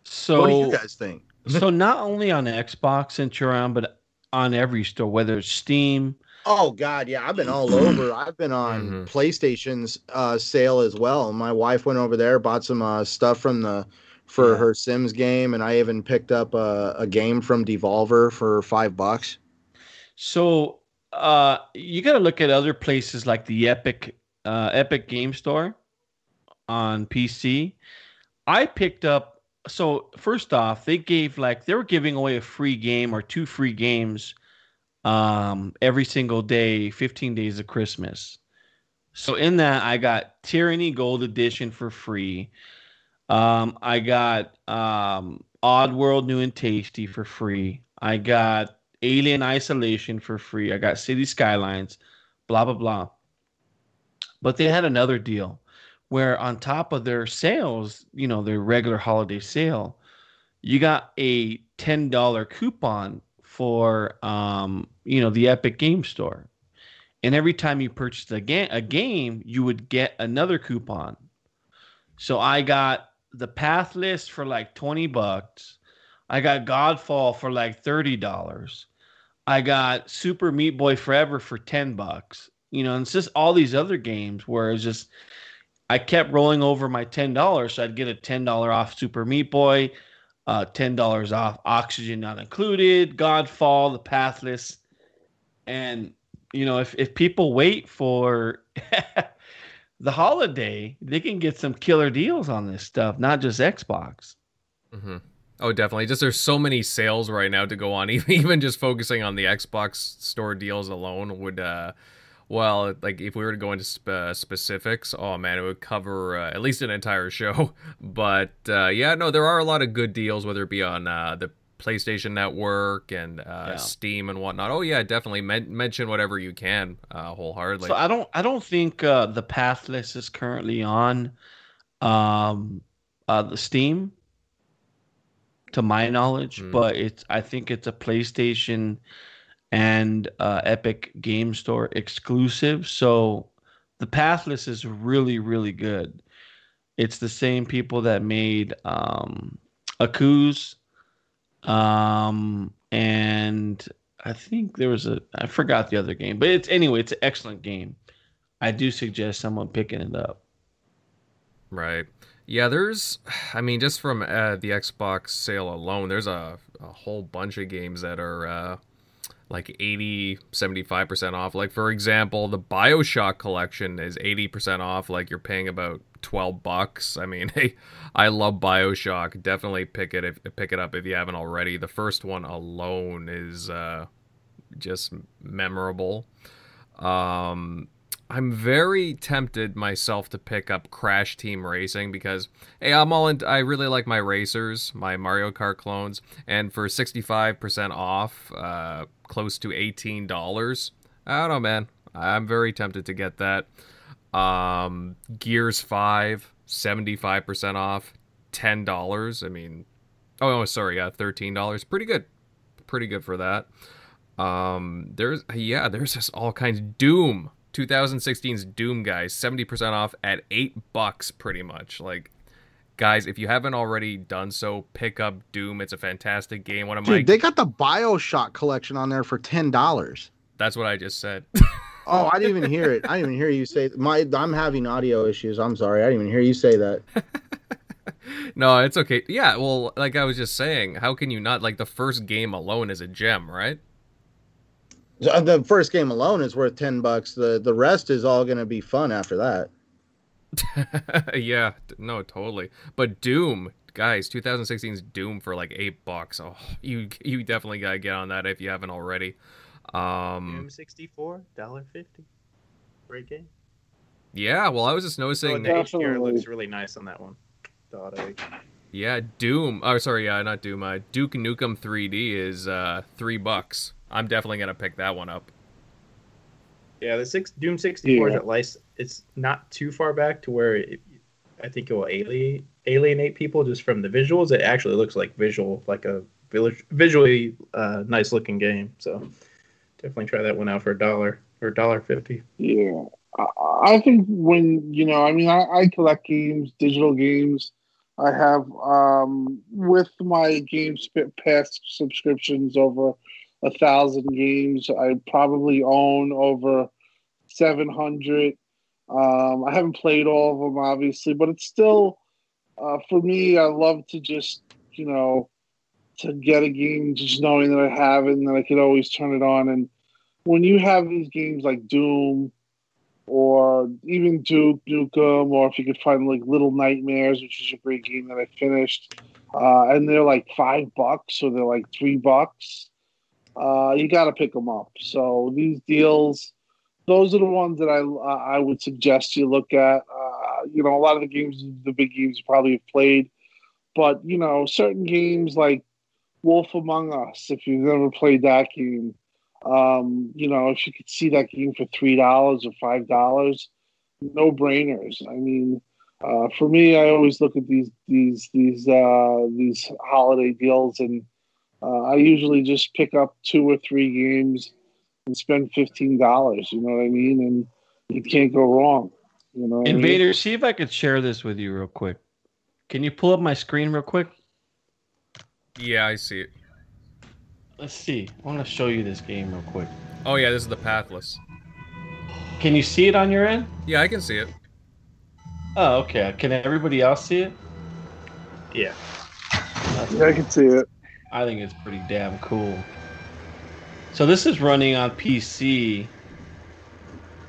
So what do you guys think? so not only on Xbox and you're but on every store, whether it's Steam. Oh God, yeah, I've been all over. I've been on Mhm. PlayStation's uh, sale as well. My wife went over there, bought some uh, stuff from the for Yeah. her Sims game, and I even picked up a, a game from Devolver for five bucks. So uh, you got to look at other places like the Epic uh, Epic Game Store on PC. I picked up. So first off, they gave like they were giving away a free game or two free games um, every single day, 15 days of Christmas. So in that, I got Tyranny Gold Edition for free. Um, I got um, Oddworld New and Tasty for free. I got Alien Isolation for free. I got City Skylines, blah blah blah. But they had another deal where on top of their sales, you know, their regular holiday sale, you got a $10 coupon for um, you know, the Epic Game Store. And every time you purchased a, ga- a game, you would get another coupon. So I got the Pathless for like 20 bucks. I got Godfall for like $30. I got Super Meat Boy Forever for 10 bucks. You know, and it's just all these other games where it's just I kept rolling over my $10 so I'd get a $10 off Super Meat Boy, uh $10 off Oxygen not included, Godfall, the Pathless. And you know, if if people wait for the holiday, they can get some killer deals on this stuff, not just Xbox. hmm Oh, definitely. Just there's so many sales right now to go on. Even even just focusing on the Xbox store deals alone would, uh, well, like if we were to go into sp- uh, specifics, oh man, it would cover uh, at least an entire show. But uh, yeah, no, there are a lot of good deals, whether it be on uh, the PlayStation Network and uh, Yeah. Steam and whatnot. Oh yeah, definitely men- mention whatever you can uh, wholeheartedly. So I don't I don't think uh, the Pathless is currently on um, uh, the Steam, to my knowledge, Hmm. but it's I think it's a PlayStation and uh, Epic Game Store exclusive. So the Pathless is really really good. It's the same people that made um, um, and I think there was a I forgot the other game, but it's anyway, it's an excellent game. I do suggest someone picking it up. Right. Yeah, there's, I mean, just from uh, the Xbox sale alone, there's a, a whole bunch of games that are uh, like 80, 75% off. Like, for example, the Bioshock collection is 80% off. Like, you're paying about 12 bucks. I mean, hey, I love Bioshock. Definitely pick it if pick it up if you haven't already. The first one alone is uh, just memorable. Um, I'm very tempted myself to pick up Crash Team Racing because hey, I'm all in. I really like my racers, my Mario Kart clones, and for 65% off, uh, close to $18. I don't know, man. I'm very tempted to get that. Um, Gears 5, 75% off, $10. I mean, oh, no, sorry, yeah, $13. Pretty good. Pretty good for that. Um, there's yeah, there's just all kinds. Doom, 2016's Doom, guys, 70% off at eight bucks, pretty much. Like, Guys, if you haven't already done so, pick up Doom. It's a fantastic game. One of Dude, my they got the Bioshock collection on there for ten dollars. That's what I just said. Oh, I didn't even hear it. I didn't even hear you say my. I'm having audio issues. I'm sorry. I didn't even hear you say that. no, it's okay. Yeah, well, like I was just saying, how can you not like the first game alone is a gem, right? The first game alone is worth ten bucks. The the rest is all gonna be fun after that. yeah, no, totally. But Doom, guys, 2016's Doom for like eight bucks. Oh, you you definitely gotta get on that if you haven't already. Um, Doom 64, $1.50. Great game. yeah, well, I was just So noticing. the HDR Definitely. looks really nice on that one. The auto Yeah, Doom. Oh, sorry, yeah, not Doom. Uh, Duke Nukem 3D is uh three bucks. I'm definitely gonna pick that one up. Yeah, the six Doom 64 is at least it's not too far back to where it, I think it will alienate alienate people just from the visuals. It actually looks like visual, like a visually uh, nice looking game. So definitely try that one out for a dollar or a dollar fifty. Yeah, I, think when you know, I mean, I, I collect games, digital games. I have um, with my Game Pass subscriptions over a thousand games. I probably own over seven hundred. Um, I haven't played all of them, obviously, but it's still uh, for me. I love to just you know to get a game, just knowing that I have it and that I could always turn it on and when you have these games like Doom or even Duke Nukem, or if you could find like Little Nightmares, which is a great game that I finished, uh, and they're like five bucks or they're like three bucks, uh, you got to pick them up. So these deals, those are the ones that I I would suggest you look at. Uh, you know, a lot of the games, the big games, you probably have played, but you know, certain games like Wolf Among Us, if you've never played that game um, you know, if you could see that game for three dollars or five dollars, no brainers. I mean, uh, for me, I always look at these these these uh, these holiday deals, and uh, I usually just pick up two or three games and spend fifteen dollars. You know what I mean? And you can't go wrong. You know, what I mean? Invader, see if I could share this with you real quick. Can you pull up my screen real quick? Yeah, I see it. Let's see. I want to show you this game real quick. Oh yeah, this is the Pathless. Can you see it on your end? Yeah, I can see it. Oh, okay. Can everybody else see it? Yeah, Yeah, I can see it. I think it's pretty damn cool. So this is running on PC,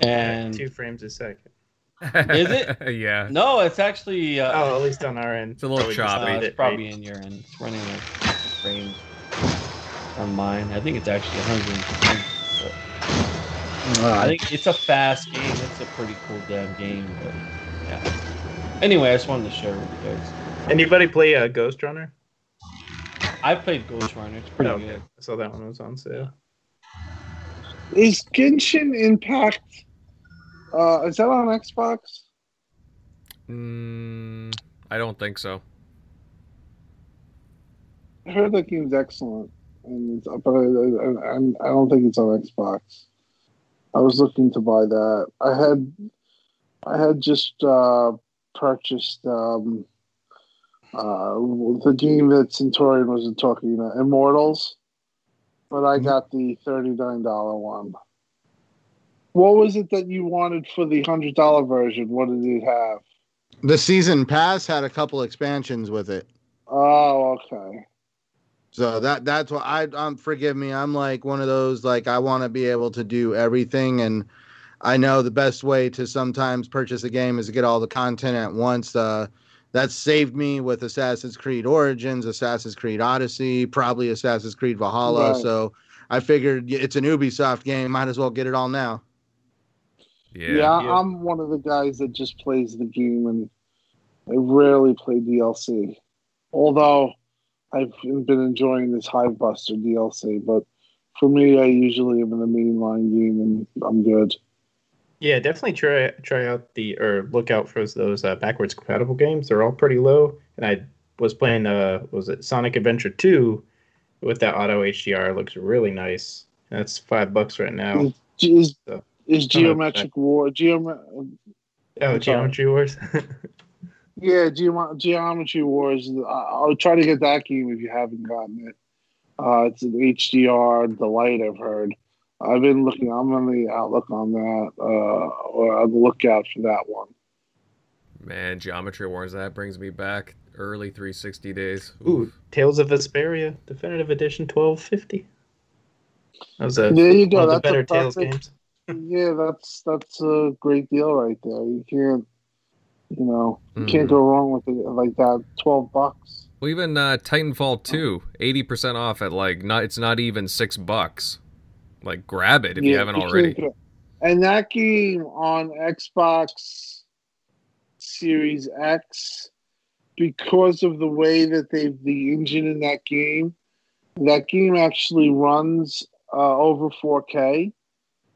and two frames a second. Is it? yeah. no, it's actually uh, Oh, at least on our end. It's a little Probably just choppy. uh, it's probably in your end. It's running like frames on mine. I think it's actually 120. but I think it's a fast game. It's a pretty cool damn game. But yeah. Anyway, I just wanted to share with you guys. Anybody play uh, Ghostrunner? I played Ghostrunner. It's pretty Oh, good. I saw that one was on sale. Is Genshin Impact? Uh, is that on Xbox? Mm, I don't think so. I heard that game's excellent, and it's, but I, I, I don't think it's on Xbox. I was looking to buy that. I had I had just uh, purchased um, uh, the game that Centurion was talking about, Immortals, but I got the thirty nine dollar one. What was it that you wanted for the hundred dollar version? What did it have? The season pass had a couple expansions with it. Oh, okay. So that that's what I um forgive me. I'm like one of those like I want to be able to do everything and I know the best way to sometimes purchase a game is to get all the content at once. Uh that's saved me with Assassin's Creed Origins, Assassin's Creed Odyssey, probably Assassin's Creed Valhalla. Right. So I figured it's an Ubisoft game, might as well get it all now. Yeah. Yeah, Yeah. I'm one of the guys that just plays the game and I rarely play DLC. Although I've been enjoying this Hive Buster DLC, but for me, I usually am in the mainline game and I'm good. Yeah, definitely try try out the or look out for those uh, backwards compatible games. They're all pretty low. And I was playing uh was it Sonic Adventure 2 with that auto HDR. It looks really nice. That's five bucks right now. Is, So- is Geometric War Geom- Oh. Geometry Wars. Yeah, Geom- Geometry Wars. I'll try to get that game if you haven't gotten it. Uh, it's an HDR delight. I've heard. I've been looking. I'm on the outlook on that, uh, or on the lookout for that one. Man, Geometry Wars, that brings me back early 360 days. Ooh, Tales of Vesperia Definitive Edition 1250. That was a, There you go. one of the That's a better Tales perfect- games. Yeah, that's that's a great deal right there. You can't, you know, you Mhm. can't go wrong with it like that. Twelve bucks. Well, even uh, Titanfall 2, 80% off at like, not it's not even six bucks. Like, grab it if you haven't already. And that game on Xbox Series X, because of the way that they the engine in that game, that game actually runs uh, over 4K,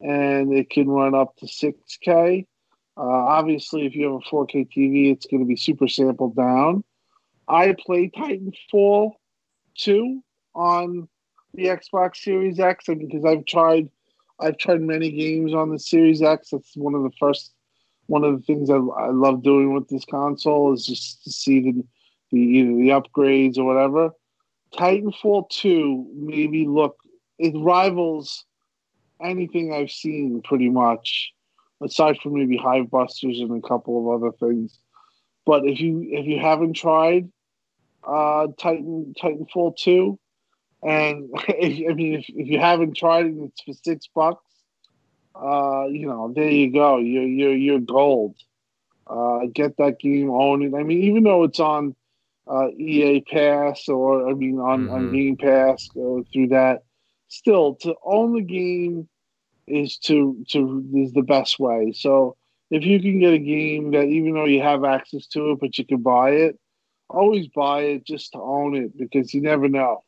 and it can run up to 6K. Uh, obviously, if you have a 4K TV, it's going to be super sampled down. I played Titanfall 2 on the Xbox Series X because I've tried I've tried many games on the Series X. That's one of the first one of the things I, I love doing with this console is just to see the the either the upgrades or whatever. Titanfall 2 maybe look it rivals anything I've seen pretty much, aside from maybe Hive Busters and a couple of other things. But if you if you haven't tried uh Titan Titanfall 2, and if, I mean, if, if you haven't tried it, it's for six bucks. Uh, you know, there you go. You're you're you're gold. Uh, get that game, own it. I mean, even though it's on uh, EA Pass or I mean on on Mhm. Game Pass or through that, still to own the game is to to is the best way. So if you can get a game that even though you have access to it, but you can buy it, always buy it just to own it because you never know.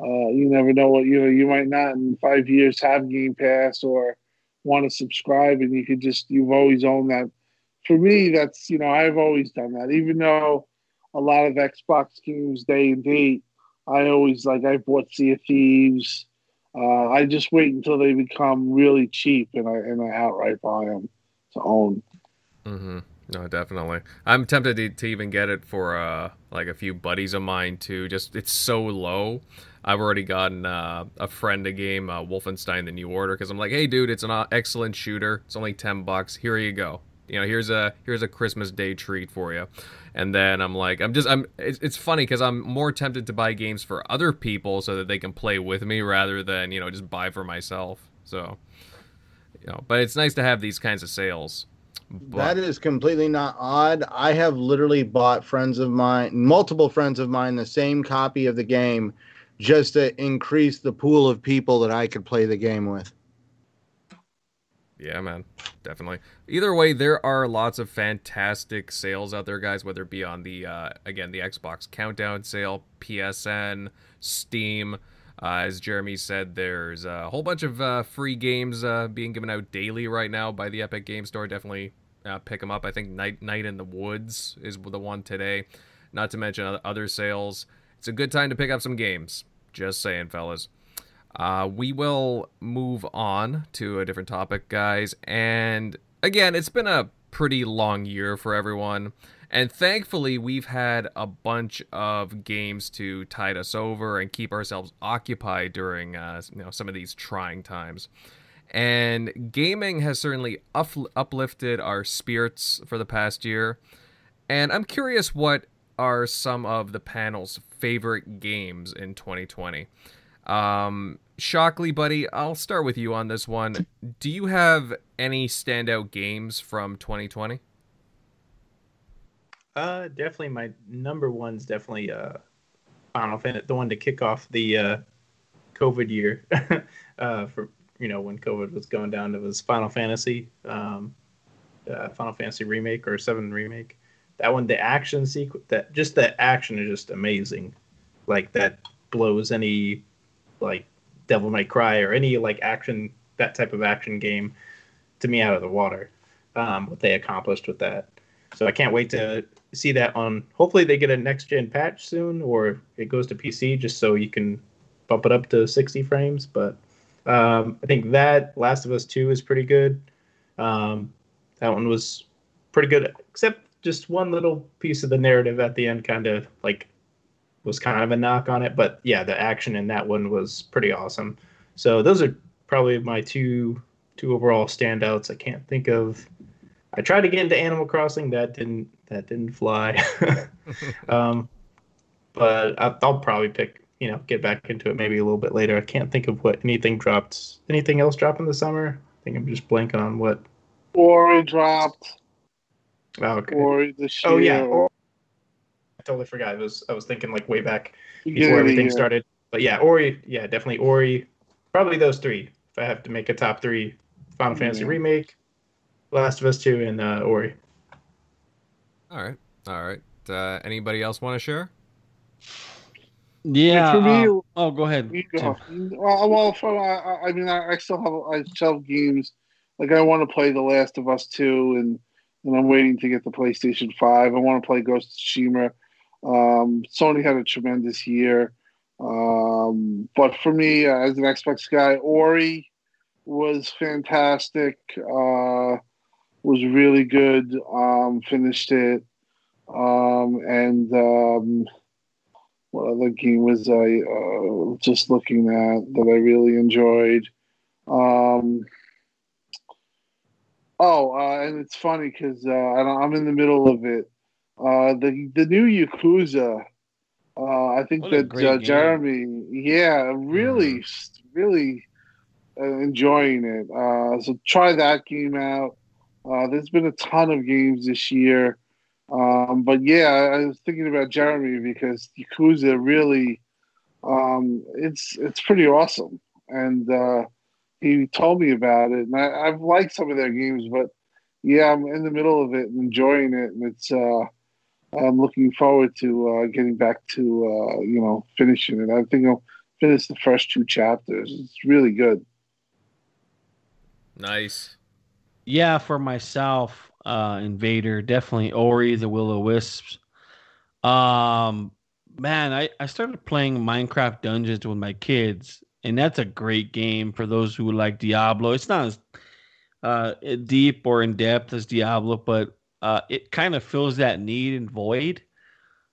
Uh, you never know what you know. You might not in five years have Game Pass or want to subscribe, and you could just you've always owned that. For me, that's you know I've always done that. Even though a lot of Xbox games day and date, I always like I bought Sea of Thieves. Uh, I just wait until they become really cheap, and I and I outright buy them to own. Mm-hmm. No, definitely. I'm tempted to, to even get it for uh, like a few buddies of mine too. Just it's so low. I've already gotten uh, a friend a game, uh, Wolfenstein: The New Order, because I'm like, hey, dude, it's an uh, excellent shooter. It's only ten bucks. Here you go. You know, here's a here's a Christmas Day treat for you. And then I'm like, I'm just I'm. It's, it's funny because I'm more tempted to buy games for other people so that they can play with me rather than you know just buy for myself. So, you know, but it's nice to have these kinds of sales. But, That is completely not odd. I have literally bought friends of mine, multiple friends of mine, the same copy of the game just to increase the pool of people that I could play the game with. Yeah, man, definitely. Either way, there are lots of fantastic sales out there, guys. Whether it be on the uh, again the Xbox Countdown sale, PSN, Steam. Uh, as Jeremy said, there's a whole bunch of uh, free games uh, being given out daily right now by the Epic Game Store. Definitely uh, pick them up. I think Night Night in the Woods is the one today. Not to mention other- other sales. It's a good time to pick up some games. Just saying, fellas. Uh, we will move on to a different topic, guys. And again, it's been a pretty long year for everyone. And thankfully, we've had a bunch of games to tide us over and keep ourselves occupied during uh, you know some of these trying times. And gaming has certainly up- uplifted our spirits for the past year. And I'm curious what are some of the panel's favorite games in 2020. Um, Shockley, buddy, I'll start with you on this one. Do you have any standout games from 2020? Uh, definitely my number one's definitely uh, Final Fantasy, the one to kick off the uh, COVID year. uh, for you know when COVID was going down, it was Final Fantasy, um, uh, Final Fantasy remake or Seven remake. That one, the action sequence, that just the action is just amazing. Like that blows any like Devil May Cry or any like action that type of action game to me out of the water. Um, what they accomplished with that. So I can't wait to see that on. Hopefully, they get a next gen patch soon, or it goes to PC just so you can bump it up to 60 frames. But um, I think that Last of Us 2 is pretty good. Um, that one was pretty good, except just one little piece of the narrative at the end kind of like was kind of a knock on it. But yeah, the action in that one was pretty awesome. So those are probably my two two overall standouts. I can't think of. I tried to get into Animal Crossing. That didn't that didn't fly. um, but I'll probably pick you know get back into it maybe a little bit later. I can't think of what anything dropped. Anything else dropped in the summer? I think I'm just blanking on what. Ori dropped. Oh, okay. Ori this year. Oh yeah. Or, I totally forgot. I was I was thinking like way back before of the everything year. started. But yeah, Ori. Yeah, definitely Ori. Probably those three. If I have to make a top three, Final Fantasy remake, Last of Us Two, and uh, Ori. All right, all right. Uh, anybody else want to share? Yeah. for me, uh, oh, go ahead. You Tim. go. Well, well for, I, I- I mean, I, I still have I still have games. Like I want to play The Last of Us two, and and I'm waiting to get the PlayStation Five. I want to play Ghost of Tsushima. Um, Sony had a tremendous year, um, but for me, uh, as an Xbox guy, Ori was fantastic. Uh, was really good. Um, finished it, um, and um, what other game was I uh, just looking at that I really enjoyed? Oh, uh, and it's funny because uh, I'm in the middle of it. Uh, the the new Yakuza. Uh, I think What that uh. Jeremy, yeah, really, really uh, enjoying it. Uh, so try that game out. Uh, there's been a ton of games this year. Um, but yeah, I was thinking about Jeremy because Yakuza really, um, it's it's pretty awesome, and he told me about it, and I, I've liked some of their games, but yeah, I'm in the middle of it and enjoying it, and it's uh, I'm looking forward to uh, getting back to uh, you know finishing it. I think I'll finish the first two chapters. It's really good. Nice. Yeah, for myself, uh, Invader, definitely Ori, the Will o Wisps. Um, man, I, I started playing Minecraft Dungeons with my kids, and that's a great game for those who like Diablo. It's not as uh, deep or in depth as Diablo, but uh, it kind of fills that need and void.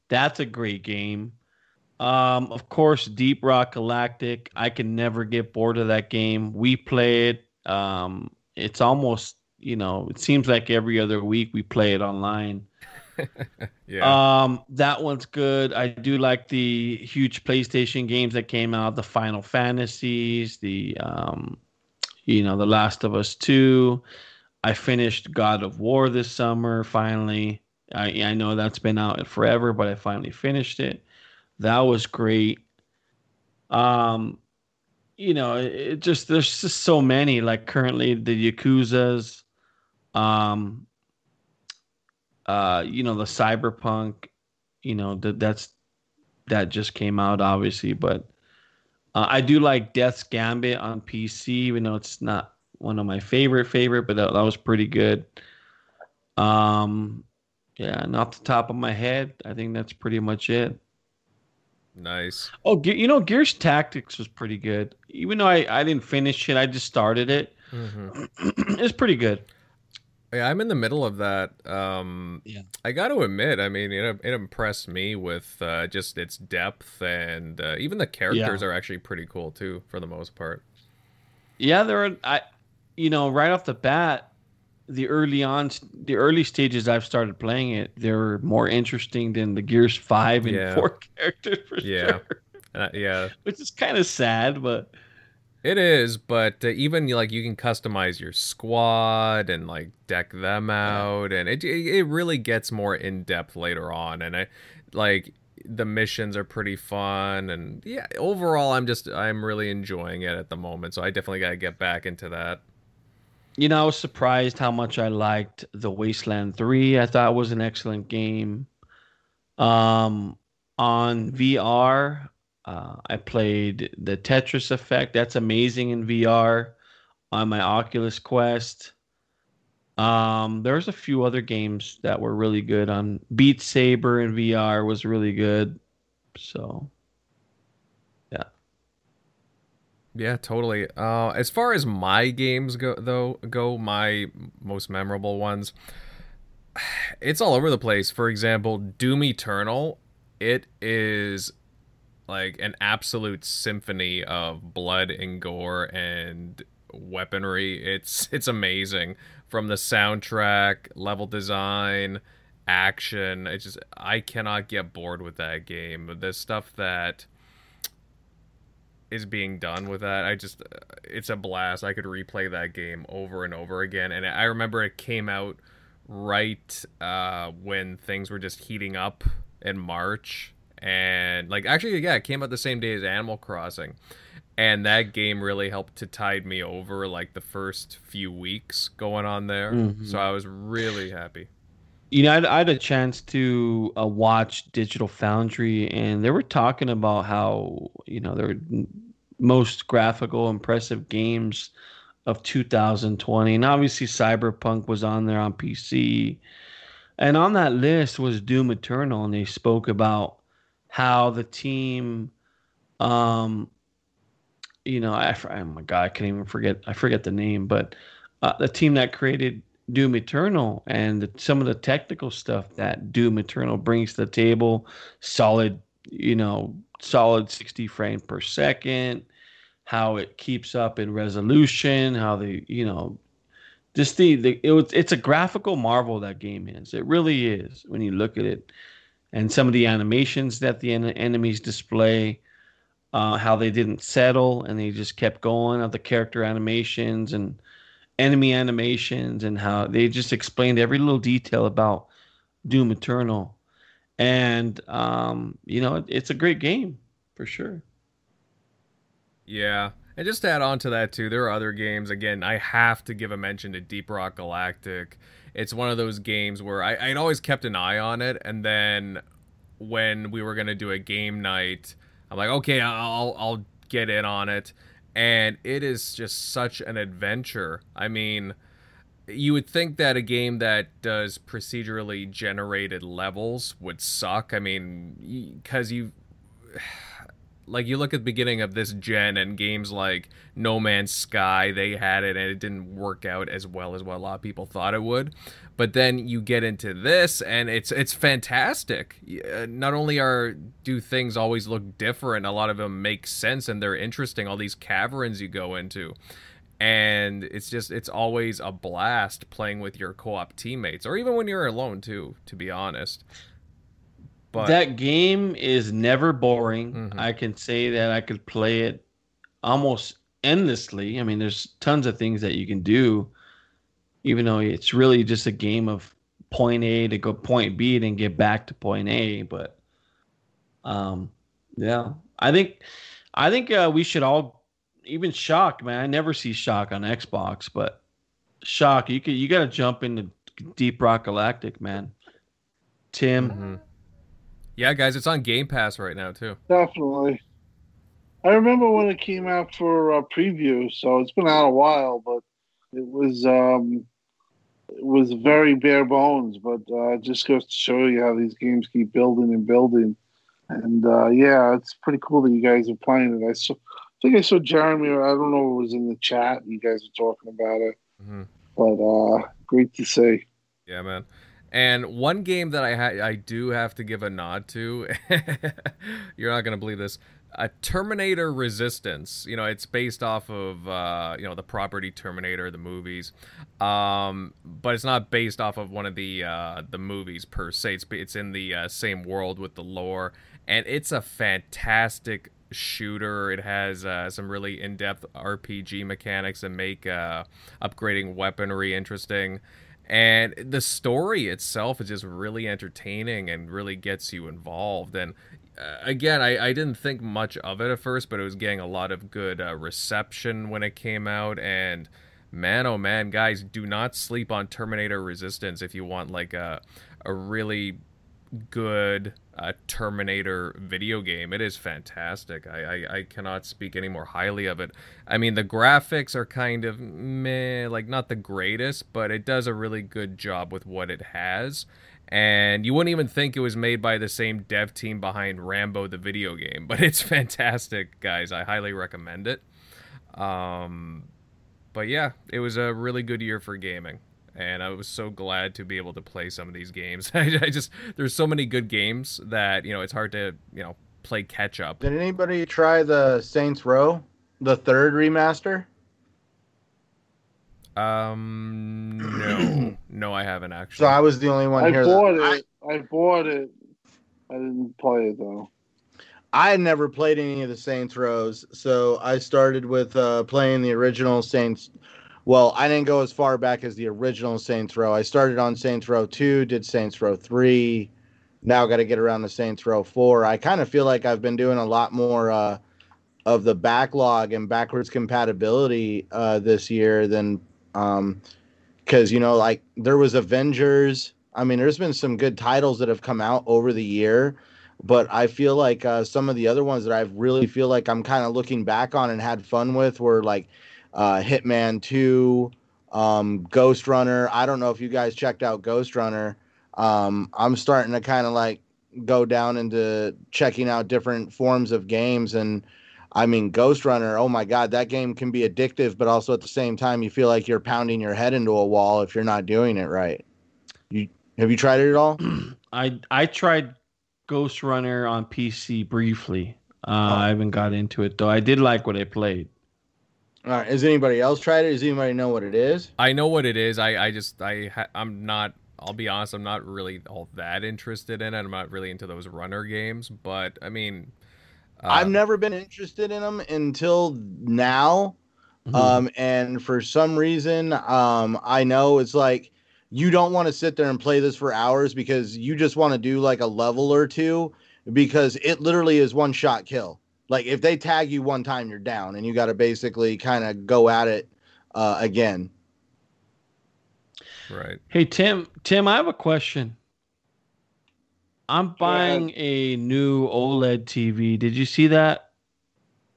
That's a great game. Um, of course, Deep Rock Galactic. I can never get bored of that game. We play it. Um, it's almost you know it seems like every other week we play it online Yeah. um that one's good i do like the huge playstation games that came out the final fantasies the um you know the last of us 2 i finished god of war this summer finally i i know that's been out forever but i finally finished it that was great um you know, it, it just there's just so many. Like currently, the Yakuza's, um, uh, you know, the Cyberpunk, you know, that that's that just came out, obviously. But uh, I do like Death's Gambit on PC, even though it's not one of my favorite favorite, but that, that was pretty good. Um, yeah, and off the top of my head, I think that's pretty much it. nice. Oh, you know, Gears Tactics was pretty good. Even though I, I didn't finish it, I just started it. hmm it's pretty good. Yeah, I'm in the middle of that. Um, Yeah. I got to admit, I mean, it, it impressed me with uh, just its depth, and uh, even the characters are actually pretty cool too, for the most part. Yeah, there are. I, you know, right off the bat, the early on, the early stages I've started playing it, they're more interesting than the Gears Five and Yeah. Four characters for Yeah. sure. Uh, yeah, Which is kind of sad, but it is, but uh, even like you can customize your squad and like deck them out, and it it really gets more in depth later on, and I like the missions are pretty fun, and yeah, overall, I'm just I'm really enjoying it at the moment, so I definitely got to get back into that. you know, I was surprised how much I liked the Wasteland Three. I thought it was an excellent game. Um, on VR, uh, I played the Tetris Effect. That's amazing in VR. On my Oculus Quest. Um, there's a few other games that were really good. On Beat Saber in VR was really good. So Yeah, Yeah, totally. Uh, as far as my games go, though, go my most memorable ones. it's all over the place. For example, Doom Eternal, it is like an absolute symphony of blood and gore and weaponry. It's it's amazing from the soundtrack, level design, action. It's just I cannot get bored with that game. The stuff that is being done with that, I just it's a blast. I could replay that game over and over again. And I remember it came out right uh, when things were just heating up in March. And like actually yeah, it came out the same day as Animal Crossing and that game really helped to tide me over like the first few weeks going on there. Mm-hmm. So I was really happy. You know, I, I had a chance to uh, watch Digital Foundry, and they were talking about how you know their most graphical, impressive games of 2020, and obviously Cyberpunk was on there on PC, and on that list was Doom Eternal, and they spoke about how the team um, you know, I, oh my god, I can't even forget. I forget the name, but uh, the team that created Doom Eternal and the, some of the technical stuff that Doom Eternal brings to the table, solid, you know, solid 60 frame per second, how it keeps up in resolution, how the, you know, just the, the it it's a graphical marvel that game is. It really is when you look at it, and some of the animations that the en- enemies display uh, how they didn't settle and they just kept going of the character animations and enemy animations and how they just explained every little detail about Doom Eternal. And um, you know, it, it's a great game for sure. Yeah. And just to add on to that too, there are other games. Again, I have to give a mention to Deep Rock Galactic. It's one of those games where I, I'd always kept an eye on it, and then when we were gonna do a game night, I'm like, okay, I'll I'll get in on it, and it is just such an adventure. I mean, you would think that a game that does procedurally generated levels would suck. I mean, because you like you look at the beginning of this gen and games like No Man's Sky, they had it and it didn't work out as well as what a lot of people thought it would. But then you get into this and it's it's fantastic. Uh, not only are do things always look different, a lot of them make sense and they're interesting. All these caverns you go into. And it's just it's always a blast playing with your co-op teammates or even when you're alone too, to be honest. But that game is never boring. Mm-hmm. I can say that I could play it almost endlessly. I mean, there's tons of things that you can do, even though it's really just a game of point A to go point B and get back to point A. But um, yeah, I think I think uh, we should all even shock man. I never see shock on Xbox, but shock you could you got to jump into Deep Rock Galactic, man. Tim. Mm-hmm yeah, guys, it's on Game Pass right now too. Definitely. I remember when it came out for uh, preview, so it's been out a while, but it was um, it was very bare bones. But uh, just goes to show you how these games keep building and building. And uh, yeah, it's pretty cool that you guys are playing it. I saw, I think I saw Jeremy. I don't know if it was in the chat. And you guys were talking about it, mm-hmm. but uh, great to see. Yeah, man. And one game that I ha- I do have to give a nod to, you're not gonna believe this, a Terminator Resistance. You know, it's based off of uh, you know the property Terminator, the movies, um, but it's not based off of one of the uh, the movies per se. It's it's in the uh, same world with the lore, and it's a fantastic shooter. It has uh, some really in-depth RPG mechanics that make uh, upgrading weaponry interesting and the story itself is just really entertaining and really gets you involved. And uh, again I, I didn't think much of it at first but it was getting a lot of good uh, reception when it came out. And man oh man guys do not sleep on terminator resistance if you want like a, a really good uh, Terminator video game. It is fantastic. I, I, I cannot speak any more highly of it. I mean, the graphics are kind of meh, like not the greatest, but it does a really good job with what it has. And you wouldn't even think it was made by the same dev team behind Rambo the video game, but it's fantastic, guys. I highly recommend it. Um, but yeah, it was a really good year for gaming. And I was so glad to be able to play some of these games. I, I just there's so many good games that you know it's hard to you know play catch up. Did anybody try the Saints Row, the third remaster? Um, no, no, I haven't actually. So I was the only one I here. bought that, it. I, bought it. I didn't play it though. I had never played any of the Saints Rows, so I started with uh, playing the original Saints. Well, I didn't go as far back as the original Saints Row. I started on Saints Row 2, did Saints Row 3. Now got to get around to Saints Row 4. I kind of feel like I've been doing a lot more uh, of the backlog and backwards compatibility uh, this year than um because you know like there was Avengers. I mean, there's been some good titles that have come out over the year but I feel like uh, some of the other ones that I really feel like I'm kind of looking back on and had fun with were like uh, Hitman 2, um, Ghostrunner. I don't know if you guys checked out Ghostrunner. Um, I'm starting to kind of like go down into checking out different forms of games. And I mean, Ghostrunner, oh my God, that game can be addictive, but also at the same time, you feel like you're pounding your head into a wall if you're not doing it right. You Have you tried it at all? I I tried Ghostrunner on PC briefly. Uh, Oh. I haven't got into it though. I did like what I played. All right. Has anybody else tried it? Does anybody know what it is? I know what it is. I I just I ha- I'm not. I'll be honest. I'm not really all that interested in it. I'm not really into those runner games. But I mean, uh, I've never been interested in them until now. Mhm. Um, and for some reason, um, I know it's like you don't want to sit there and play this for hours because you just want to do like a level or two because it literally is one shot kill. Like if they tag you one time, you're down, and you got to basically kind of go at it uh, again. right. Hey Tim, Tim, I have a question. I'm ahead. buying a new OLED TV. Did you see that?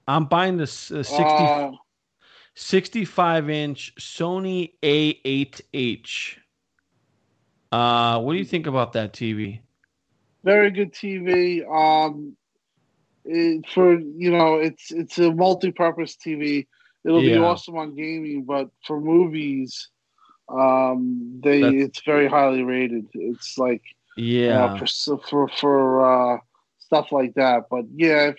I'm buying this uh, 60, Uh, 65 inch Sony A8H. Uh, what do you think about that TV? very good TV. Um, it, for you know, it's it's a multi-purpose TV. It'll be awesome on gaming, but for movies, um, they That's- it's very highly rated. It's like Yeah. uh, for for for uh, stuff like that. But yeah, if,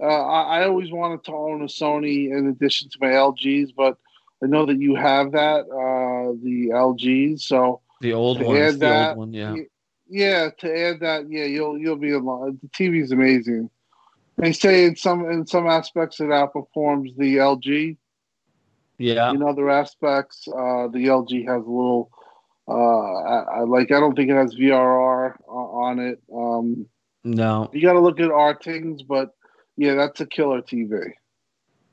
uh, I, I always wanted to own a Sony in addition to my LGs, but I know that you have that uh, the LGs, so the old one. the that, old one, yeah. yeah, to add that, yeah, you'll you'll be in line. The TV's amazing. They say in some in some aspects it outperforms the LG. Yeah. In other aspects, uh, the LG has a little. Uh, I, I like. I don't think it has VRR on it. Um, No. you got to look at our things, but yeah, that's a killer TV.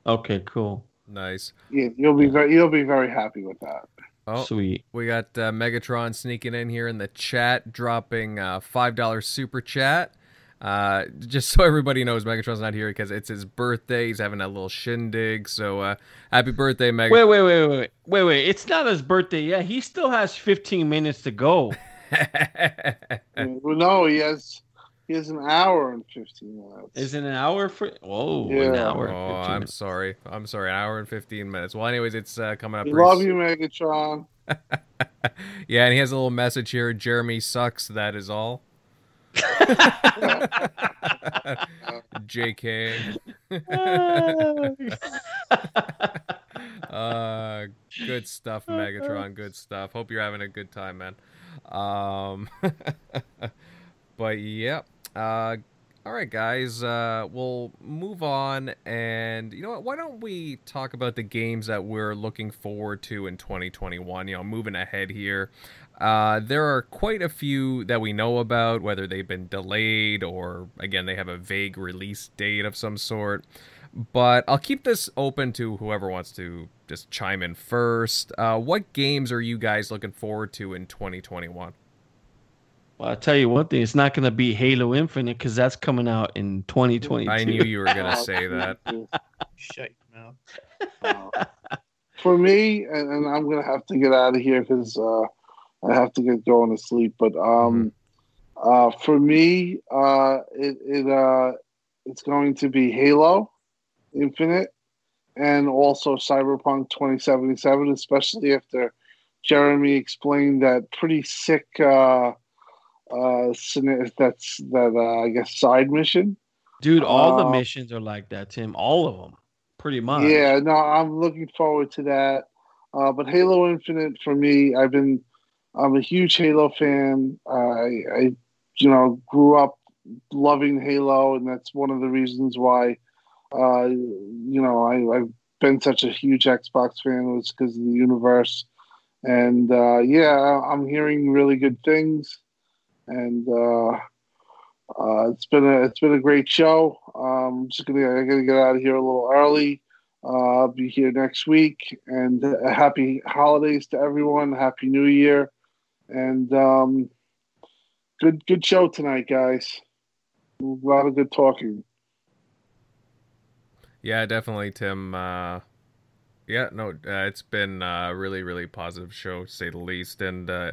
Okay, cool. Nice. Yeah, you'll be very you'll be very happy with that. Oh, Sweet. we got uh, Megatron sneaking in here in the chat, dropping uh, five dollar super chat. Uh, just so everybody knows, Megatron's not here because it's his birthday. He's having a little shindig. So uh, happy birthday, Megatron! Wait, wait, wait, wait, wait, wait. It's not his birthday yet. He still has 15 minutes to go. Yeah, well, no, he has he has an hour and fifteen minutes. Is it an hour for? Whoa, an Yeah. hour. Oh, I'm minutes. sorry. I'm sorry. An hour and 15 minutes. Well, anyways, it's uh, coming up. We love s- you, Megatron. Yeah, and he has a little message here. Jeremy sucks. That is all. JK. uh, good stuff, Megatron. Good stuff. Hope you're having a good time, man. Um, but yeah. Uh, all right, guys. Uh, we'll move on, and you know what? Why don't we talk about the games that we're looking forward to in 2021? You know, moving ahead here. Uh, there are quite a few that we know about, whether they've been delayed or, again, they have a vague release date of some sort. But I'll keep this open to whoever wants to just chime in first. Uh, what games are you guys looking forward to in 2021? Well, I'll tell you one thing. It's not going to be Halo Infinite because that's coming out in 2022. I knew you were going to say that. Shut your mouth. Uh, for me, and, and I'm gonna have to get out of here because uh, I have to get going to sleep. But um, uh, for me, uh, it, it uh, it's going to be Halo Infinite and also Cyberpunk 2077, especially after Jeremy explained that pretty sick uh, uh, that's that uh, I guess side mission. Dude, all the Uh, missions are like that, Tim. All of them, pretty much. Yeah, no, I'm looking forward to that. Uh, but Halo Infinite for me, I've been, I'm a huge Halo fan. I, I, you know, grew up loving Halo, and that's one of the reasons why, uh, you know, I, I've been such a huge Xbox fan was because of the universe. And uh, yeah, I'm hearing really good things, and uh, uh, it's been a it's been a great show. Um, I'm just gonna I gotta get out of here a little early. Uh, I'll be here next week, and uh, happy holidays to everyone. Happy New Year, and um, good good show tonight, guys. A lot of good talking. Yeah, definitely, Tim. Uh, yeah, no, uh, it's been a really, really positive show, to say the least. And uh,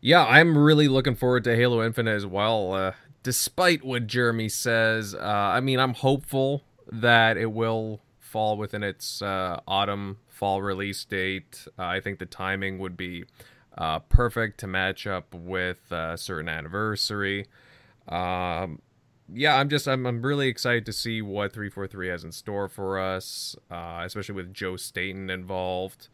yeah, I'm really looking forward to Halo Infinite as well. Uh, despite what Jeremy says, uh, I mean, I'm hopeful that it will fall within its uh, autumn fall release date. Uh, I think the timing would be uh, perfect to match up with a certain anniversary. Um, yeah, I'm just I'm I'm really excited to see what 343 has in store for us, uh, especially with Joe Staten involved.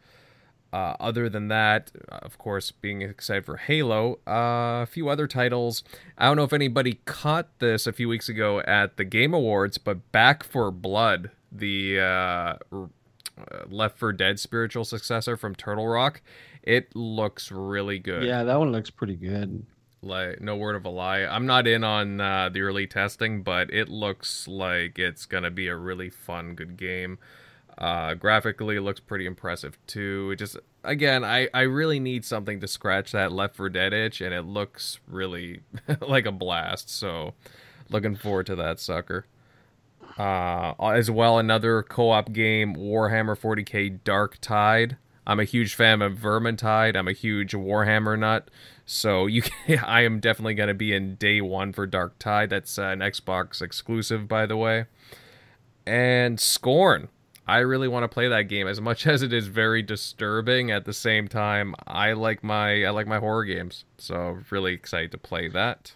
Uh, other than that, of course, being excited for Halo, uh, a few other titles. I don't know if anybody caught this a few weeks ago at the Game Awards, but Back 4 Blood, the uh, uh, Left 4 Dead spiritual successor from Turtle Rock, it looks really good. Yeah, that one looks pretty good. like no word of a lie. I'm not in on uh, the early testing but it looks like it's gonna be a really fun good game. Uh, graphically it looks pretty impressive too. It just again i i really need something to scratch that Left 4 Dead itch and it looks really like a blast so looking forward to that sucker. Uh, as well another co-op game warhammer 40k Darktide i'm a huge fan of vermintide i'm a huge warhammer nut so you, can, I am definitely going to be in day one for Darktide. That's uh, an Xbox exclusive, by the way. And Scorn. I really want to play that game as much as it is very disturbing. At the same time, I like my I like my horror games, so really excited to play that.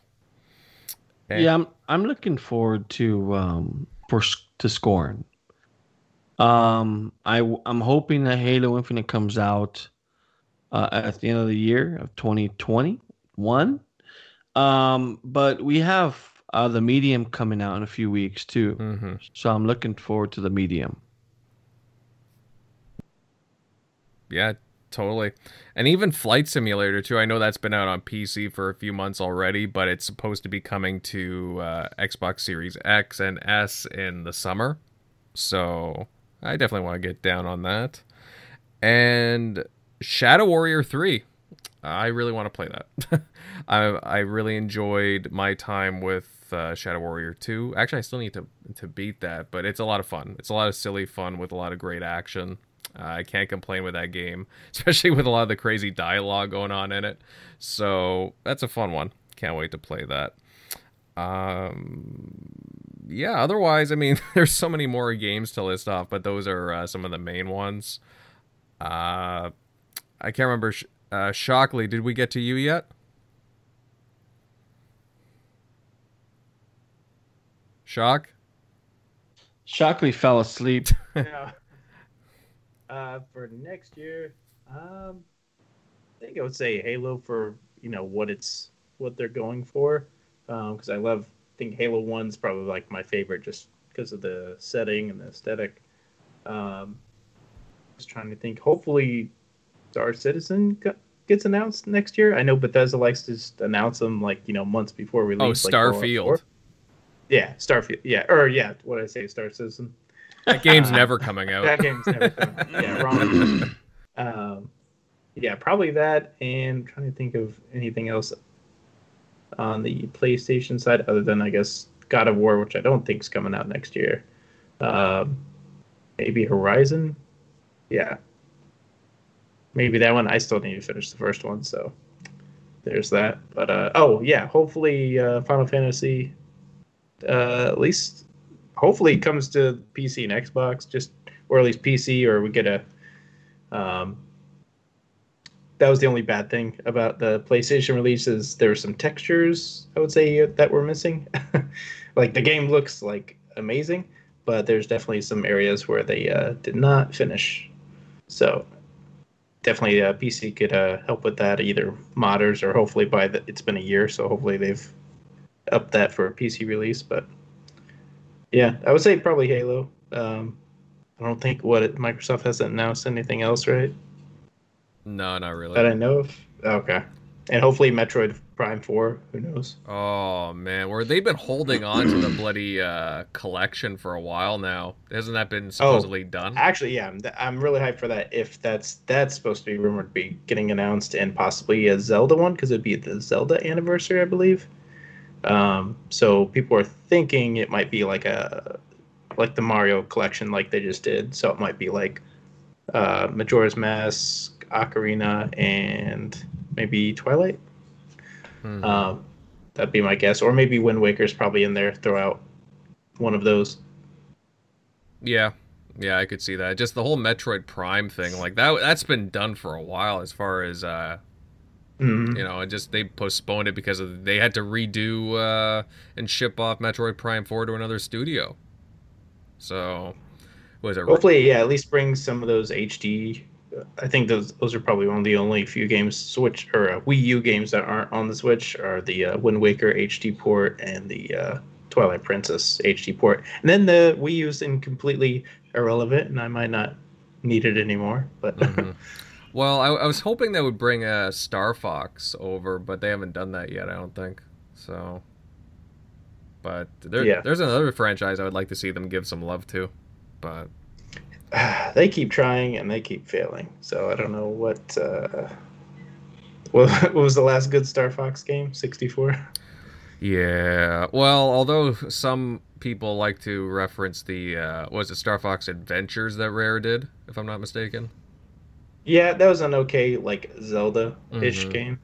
And- Yeah, I'm I'm looking forward to um for to Scorn. Um, I I'm hoping that Halo Infinite comes out uh, at the end of the year of 2021. Um, but we have uh, the Medium coming out in a few weeks too, Mhm. so I'm looking forward to the Medium. Yeah, totally. And even Flight Simulator too. I know that's been out on PC for a few months already, but it's supposed to be coming to uh, Xbox Series X and S in the summer. So I definitely want to get down on that. And Shadow Warrior Three. I really want to play that. I I really enjoyed my time with uh, Shadow Warrior 2. Actually, I still need to to beat that, but it's a lot of fun. It's a lot of silly fun with a lot of great action. Uh, I can't complain with that game, especially with a lot of the crazy dialogue going on in it. So that's a fun one. Can't wait to play that. Um, yeah. Otherwise, I mean, there's so many more games to list off, but those are uh, some of the main ones. Uh, I can't remember. Sh- Uh, Shockley, did we get to you yet? Shock? Shockley fell asleep. yeah. Uh, for next year, um, I think I would say Halo for you know what it's what they're going for, because I love. I think Halo One's probably like my favorite just because of the setting and the aesthetic. Um, just trying to think. Hopefully, Star Citizen gets announced next year. I know Bethesda likes to just announce them like you know months before release. Oh, like Fallout Starfield. 4. Yeah, Starfield. Yeah, or yeah, what did I say? Star Citizen. That game's never coming out. That game's never coming out. Yeah, wrong. um, yeah, probably that. And I'm trying to think of anything else on the PlayStation side other than I guess God of War, which I don't think is coming out next year. Um, maybe Horizon. Yeah, maybe that one. I still need to finish the first one, so there's that. But uh, oh yeah, hopefully uh, Final Fantasy. Uh, at least hopefully it comes to PC and Xbox, just or at least PC, or we get a um, that was the only bad thing about the PlayStation releases. There were some textures I would say that were missing. like the game looks like amazing, but there's definitely some areas where they uh, did not finish. So definitely uh, PC could uh, help with that, either modders or hopefully by the. It's been a year, so hopefully they've upped that for a PC release. But yeah, I would say probably Halo. Um, I don't think what it, Microsoft hasn't announced anything else, right? No, not really. That I know of. Okay, and hopefully Metroid Prime Four. Who knows? Oh man, where they've been holding on to the bloody uh, collection for a while now. Hasn't that been supposedly oh, done? Actually, yeah, I'm, I'm really hyped for that. If that's that's supposed to be rumored to be getting announced and possibly a Zelda one because it'd be the Zelda anniversary, I believe. Um, so people are thinking it might be like a like the Mario collection, like they just did. So it might be like uh, Majora's Mask, Ocarina, and maybe Twilight. Mm-hmm. Um, that'd be my guess, or maybe Wind Waker's probably in there. Throw out one of those. Yeah, yeah, I could see that. Just the whole Metroid Prime thing, like that. That's been done for a while, as far as uh, Mm-hmm. You know, and just they postponed it because of, they had to redo uh, and ship off Metroid Prime 4 to another studio. So, was it? Hopefully, yeah, at least bring some of those HD. I think those those are probably one of the only few games Switch or uh, Wii U games that aren't on the Switch are the uh, Wind Waker HD port and the uh, Twilight Princess HD port. And then the Wii U's in completely irrelevant, and I might not need it anymore. But mm-hmm. Well, I, I, was hoping they would bring a Star Fox over, but they haven't done that yet. I don't think so. But there, yeah. there's another franchise I would like to see them give some love to, but they keep trying and they keep failing. So I don't know what. Uh, what, what was the last good Star Fox game? Sixty four. Yeah. Well, although some people like to reference the uh, was it Star Fox Adventures that Rare did, if I'm not mistaken. Yeah, that was an okay like Zelda ish mm-hmm. game.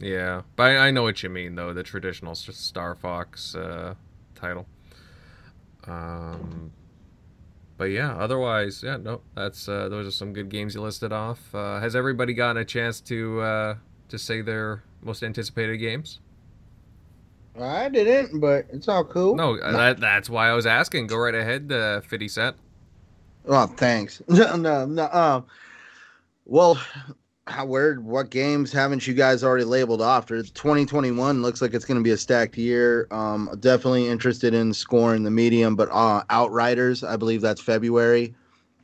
Yeah, but I, I, know what you mean though. The traditional Star Fox uh, title. Um, but yeah, otherwise, yeah, no, that's uh, those are some good games you listed off. Uh, has everybody gotten a chance to uh, to say their most anticipated games? I didn't, but it's all cool. No, no. That, that's why I was asking. Go right ahead, uh, Fifty Cent. Oh, thanks. No, no, no. Um, well, how where what games haven't you guys already labeled off? 2021 looks like it's going to be a stacked year. Um, definitely interested in scoring the medium, but uh, Outriders, I believe that's February.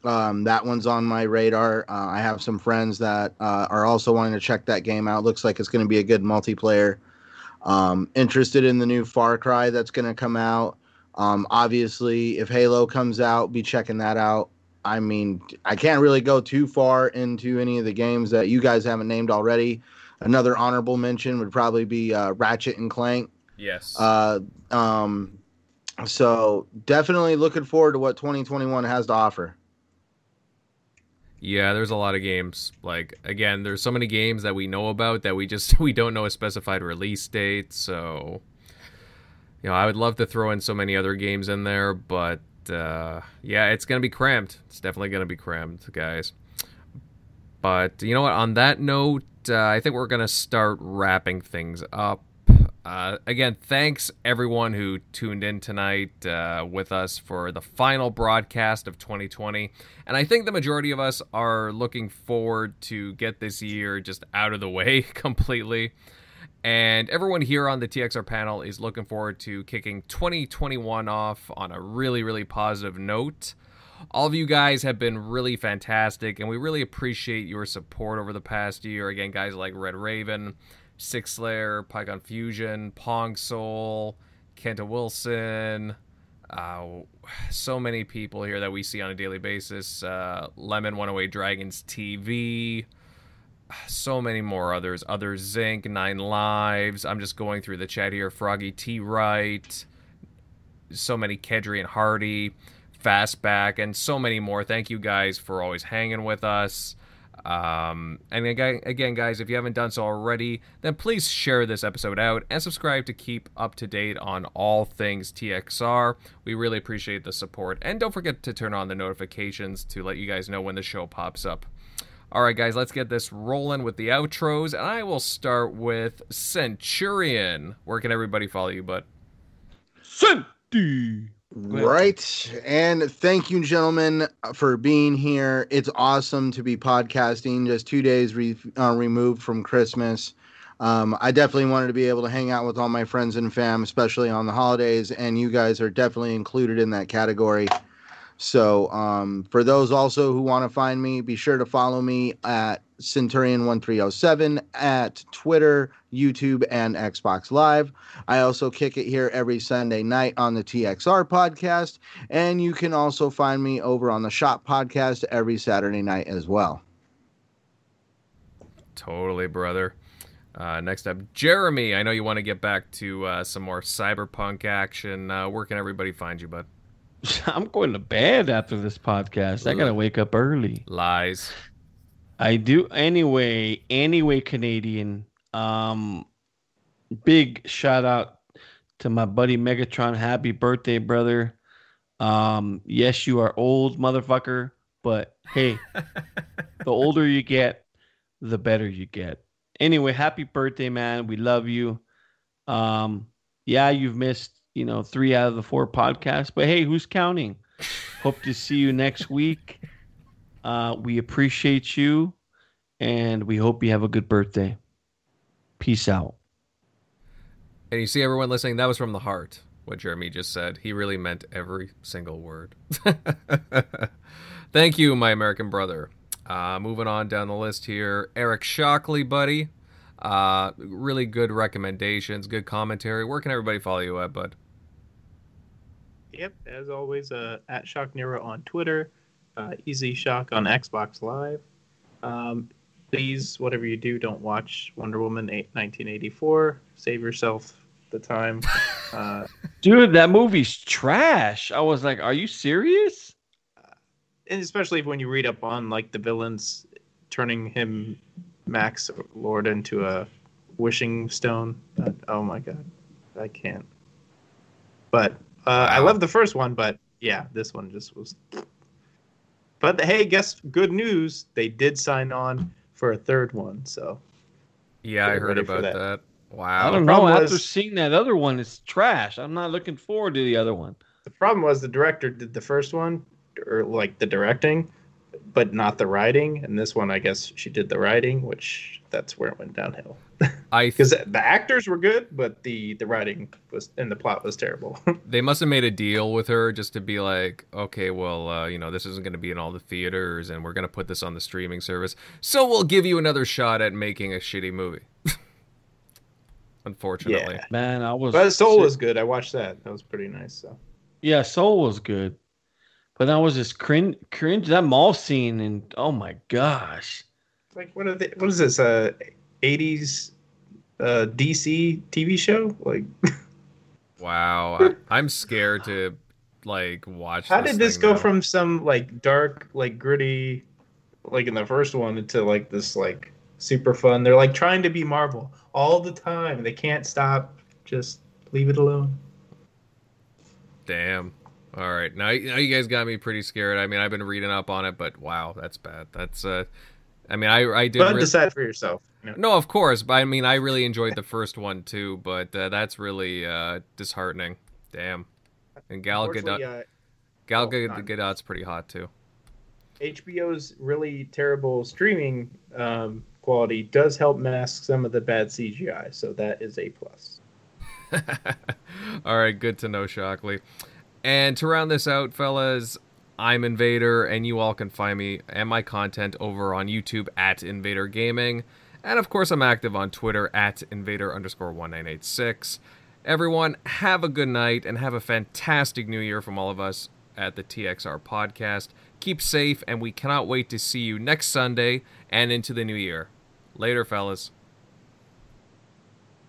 Um, that one's on my radar. Uh, I have some friends that uh, are also wanting to check that game out. Looks like it's going to be a good multiplayer. Um, interested in the new Far Cry that's going to come out. Um, obviously, if Halo comes out, be checking that out. I mean, I can't really go too far into any of the games that you guys haven't named already. Another honorable mention would probably be uh, Ratchet and Clank. Yes. Uh, um, so definitely looking forward to what 2021 has to offer. Yeah, there's a lot of games. Like again, there's so many games that we know about that we just we don't know a specified release date. So, you know, I would love to throw in so many other games in there, but uh, yeah, it's gonna be cramped. It's definitely gonna be cramped, guys. But you know what? On that note, uh, I think we're gonna start wrapping things up. Uh, again, thanks everyone who tuned in tonight uh, with us for the final broadcast of 2020. And I think the majority of us are looking forward to get this year just out of the way completely. And everyone here on the TXR panel is looking forward to kicking 2021 off on a really, really positive note. All of you guys have been really fantastic, and we really appreciate your support over the past year. Again, guys like Red Raven, Six Slayer, Pycon Fusion, Pong Soul, Kenta Wilson, uh, so many people here that we see on a daily basis. Uh, Lemon 108 Dragons TV, so many more others. Other Zinc, Nine Lives. I'm just going through the chat here. Froggy T. Wright. So many Kedri and Hardy. Fastback, and so many more. Thank you guys for always hanging with us. Um, and again, again, guys, if you haven't done so already, then please share this episode out and subscribe to keep up to date on all things TXR. We really appreciate the support. And don't forget to turn on the notifications to let you guys know when the show pops up. All right, guys, let's get this rolling with the outros, and I will start with Centurion. Where can everybody follow you, bud? Senti. Right. And thank you, gentlemen, for being here. It's awesome to be podcasting just two days re- uh, removed from Christmas. Um, I definitely wanted to be able to hang out with all my friends and fam, especially on the holidays, and you guys are definitely included in that category. So, um, for those also who want to find me, be sure to follow me at Centurion1307 at Twitter, YouTube, and Xbox Live. I also kick it here every Sunday night on the TXR podcast, and you can also find me over on the Shop podcast every Saturday night as well. Totally, brother. Uh, next up, Jeremy. I know you want to get back to uh, some more cyberpunk action. Uh, where can everybody find you, bud? I'm going to bed after this podcast. I gotta wake up early. Lies. I do anyway. Anyway, Canadian. Um, big shout out to my buddy Megatron. Happy birthday, brother. Um, yes, you are old, motherfucker. But hey, the older you get, the better you get. Anyway, happy birthday, man. We love you. Um, yeah, you've missed, you know, three out of the four podcasts, but hey, who's counting? Hope to see you next week. Uh, we appreciate you and we hope you have a good birthday. Peace out. And you see everyone listening, that was from the heart, what Jeremy just said. He really meant every single word. Thank you, my American brother. Uh, moving on down the list here, Eric Shockley, buddy. Uh, really good recommendations, good commentary. Where can everybody follow you at, bud? Yep, as always, uh, at Shock Nero on Twitter, uh, Easy Shock on Xbox Live. Um, please, whatever you do, don't watch Wonder Woman 8, 1984. Save yourself the time. Uh, Dude, that movie's trash. I was like, are you serious? and especially when you read up on like the villains turning him Max Lord into a wishing stone. Uh, oh my god, I can't. But uh, I love the first one, but yeah, this one just was. But hey, guess good news. They did sign on for a third one, so Yeah, I heard about that. that. I Wow. don't know. problem After seeing that other one, it's trash. I'm not looking forward to the other one. the problem was the director did the first one, or like the directing, but not the writing. And this one, I guess she did the writing, which that's where it went downhill. I because the actors were good, but the the writing was and the plot was terrible. they must have made a deal with her just to be like, okay, well, uh, you know, this isn't going to be in all the theaters, and we're going to put this on the streaming service, so we'll give you another shot at making a shitty movie. Unfortunately, Yeah. Man, I was. but Soul was good. I watched that. That was pretty nice. So Yeah, Soul was good. But that was just cringe, cringe. That mall scene, and oh my gosh. like what are they, what is this? Uh, eighties uh DC TV show? Like wow, I, I'm scared to like watch. how did this thing go now. from some like dark, like gritty, like in the first one, into like this like super fun? They're like trying to be Marvel all the time. They can't stop. Just leave it alone. Damn. All right, now, now you guys got me pretty scared. I mean, I've been reading up on it, but wow, that's bad. That's uh, I mean, I I did. But decide for yourself. You know? No, of course, but I mean, I really enjoyed the first one too, but uh, that's really uh, disheartening. Damn. And Gal Gadot, uh, Gal oh. Gadot's pretty hot too. HBO's really terrible streaming um, quality does help mask some of the bad CGI, so that is a plus. All right, good to know, Shockley. And to round this out, fellas, I'm Invader, and you all can find me and my content over on YouTube at Invader Gaming. And of course, I'm active on Twitter at Invader underscore 1986. Everyone, have a good night and have a fantastic new year from all of us at the TXR podcast. Keep safe, and we cannot wait to see you next Sunday and into the new year. Later, fellas.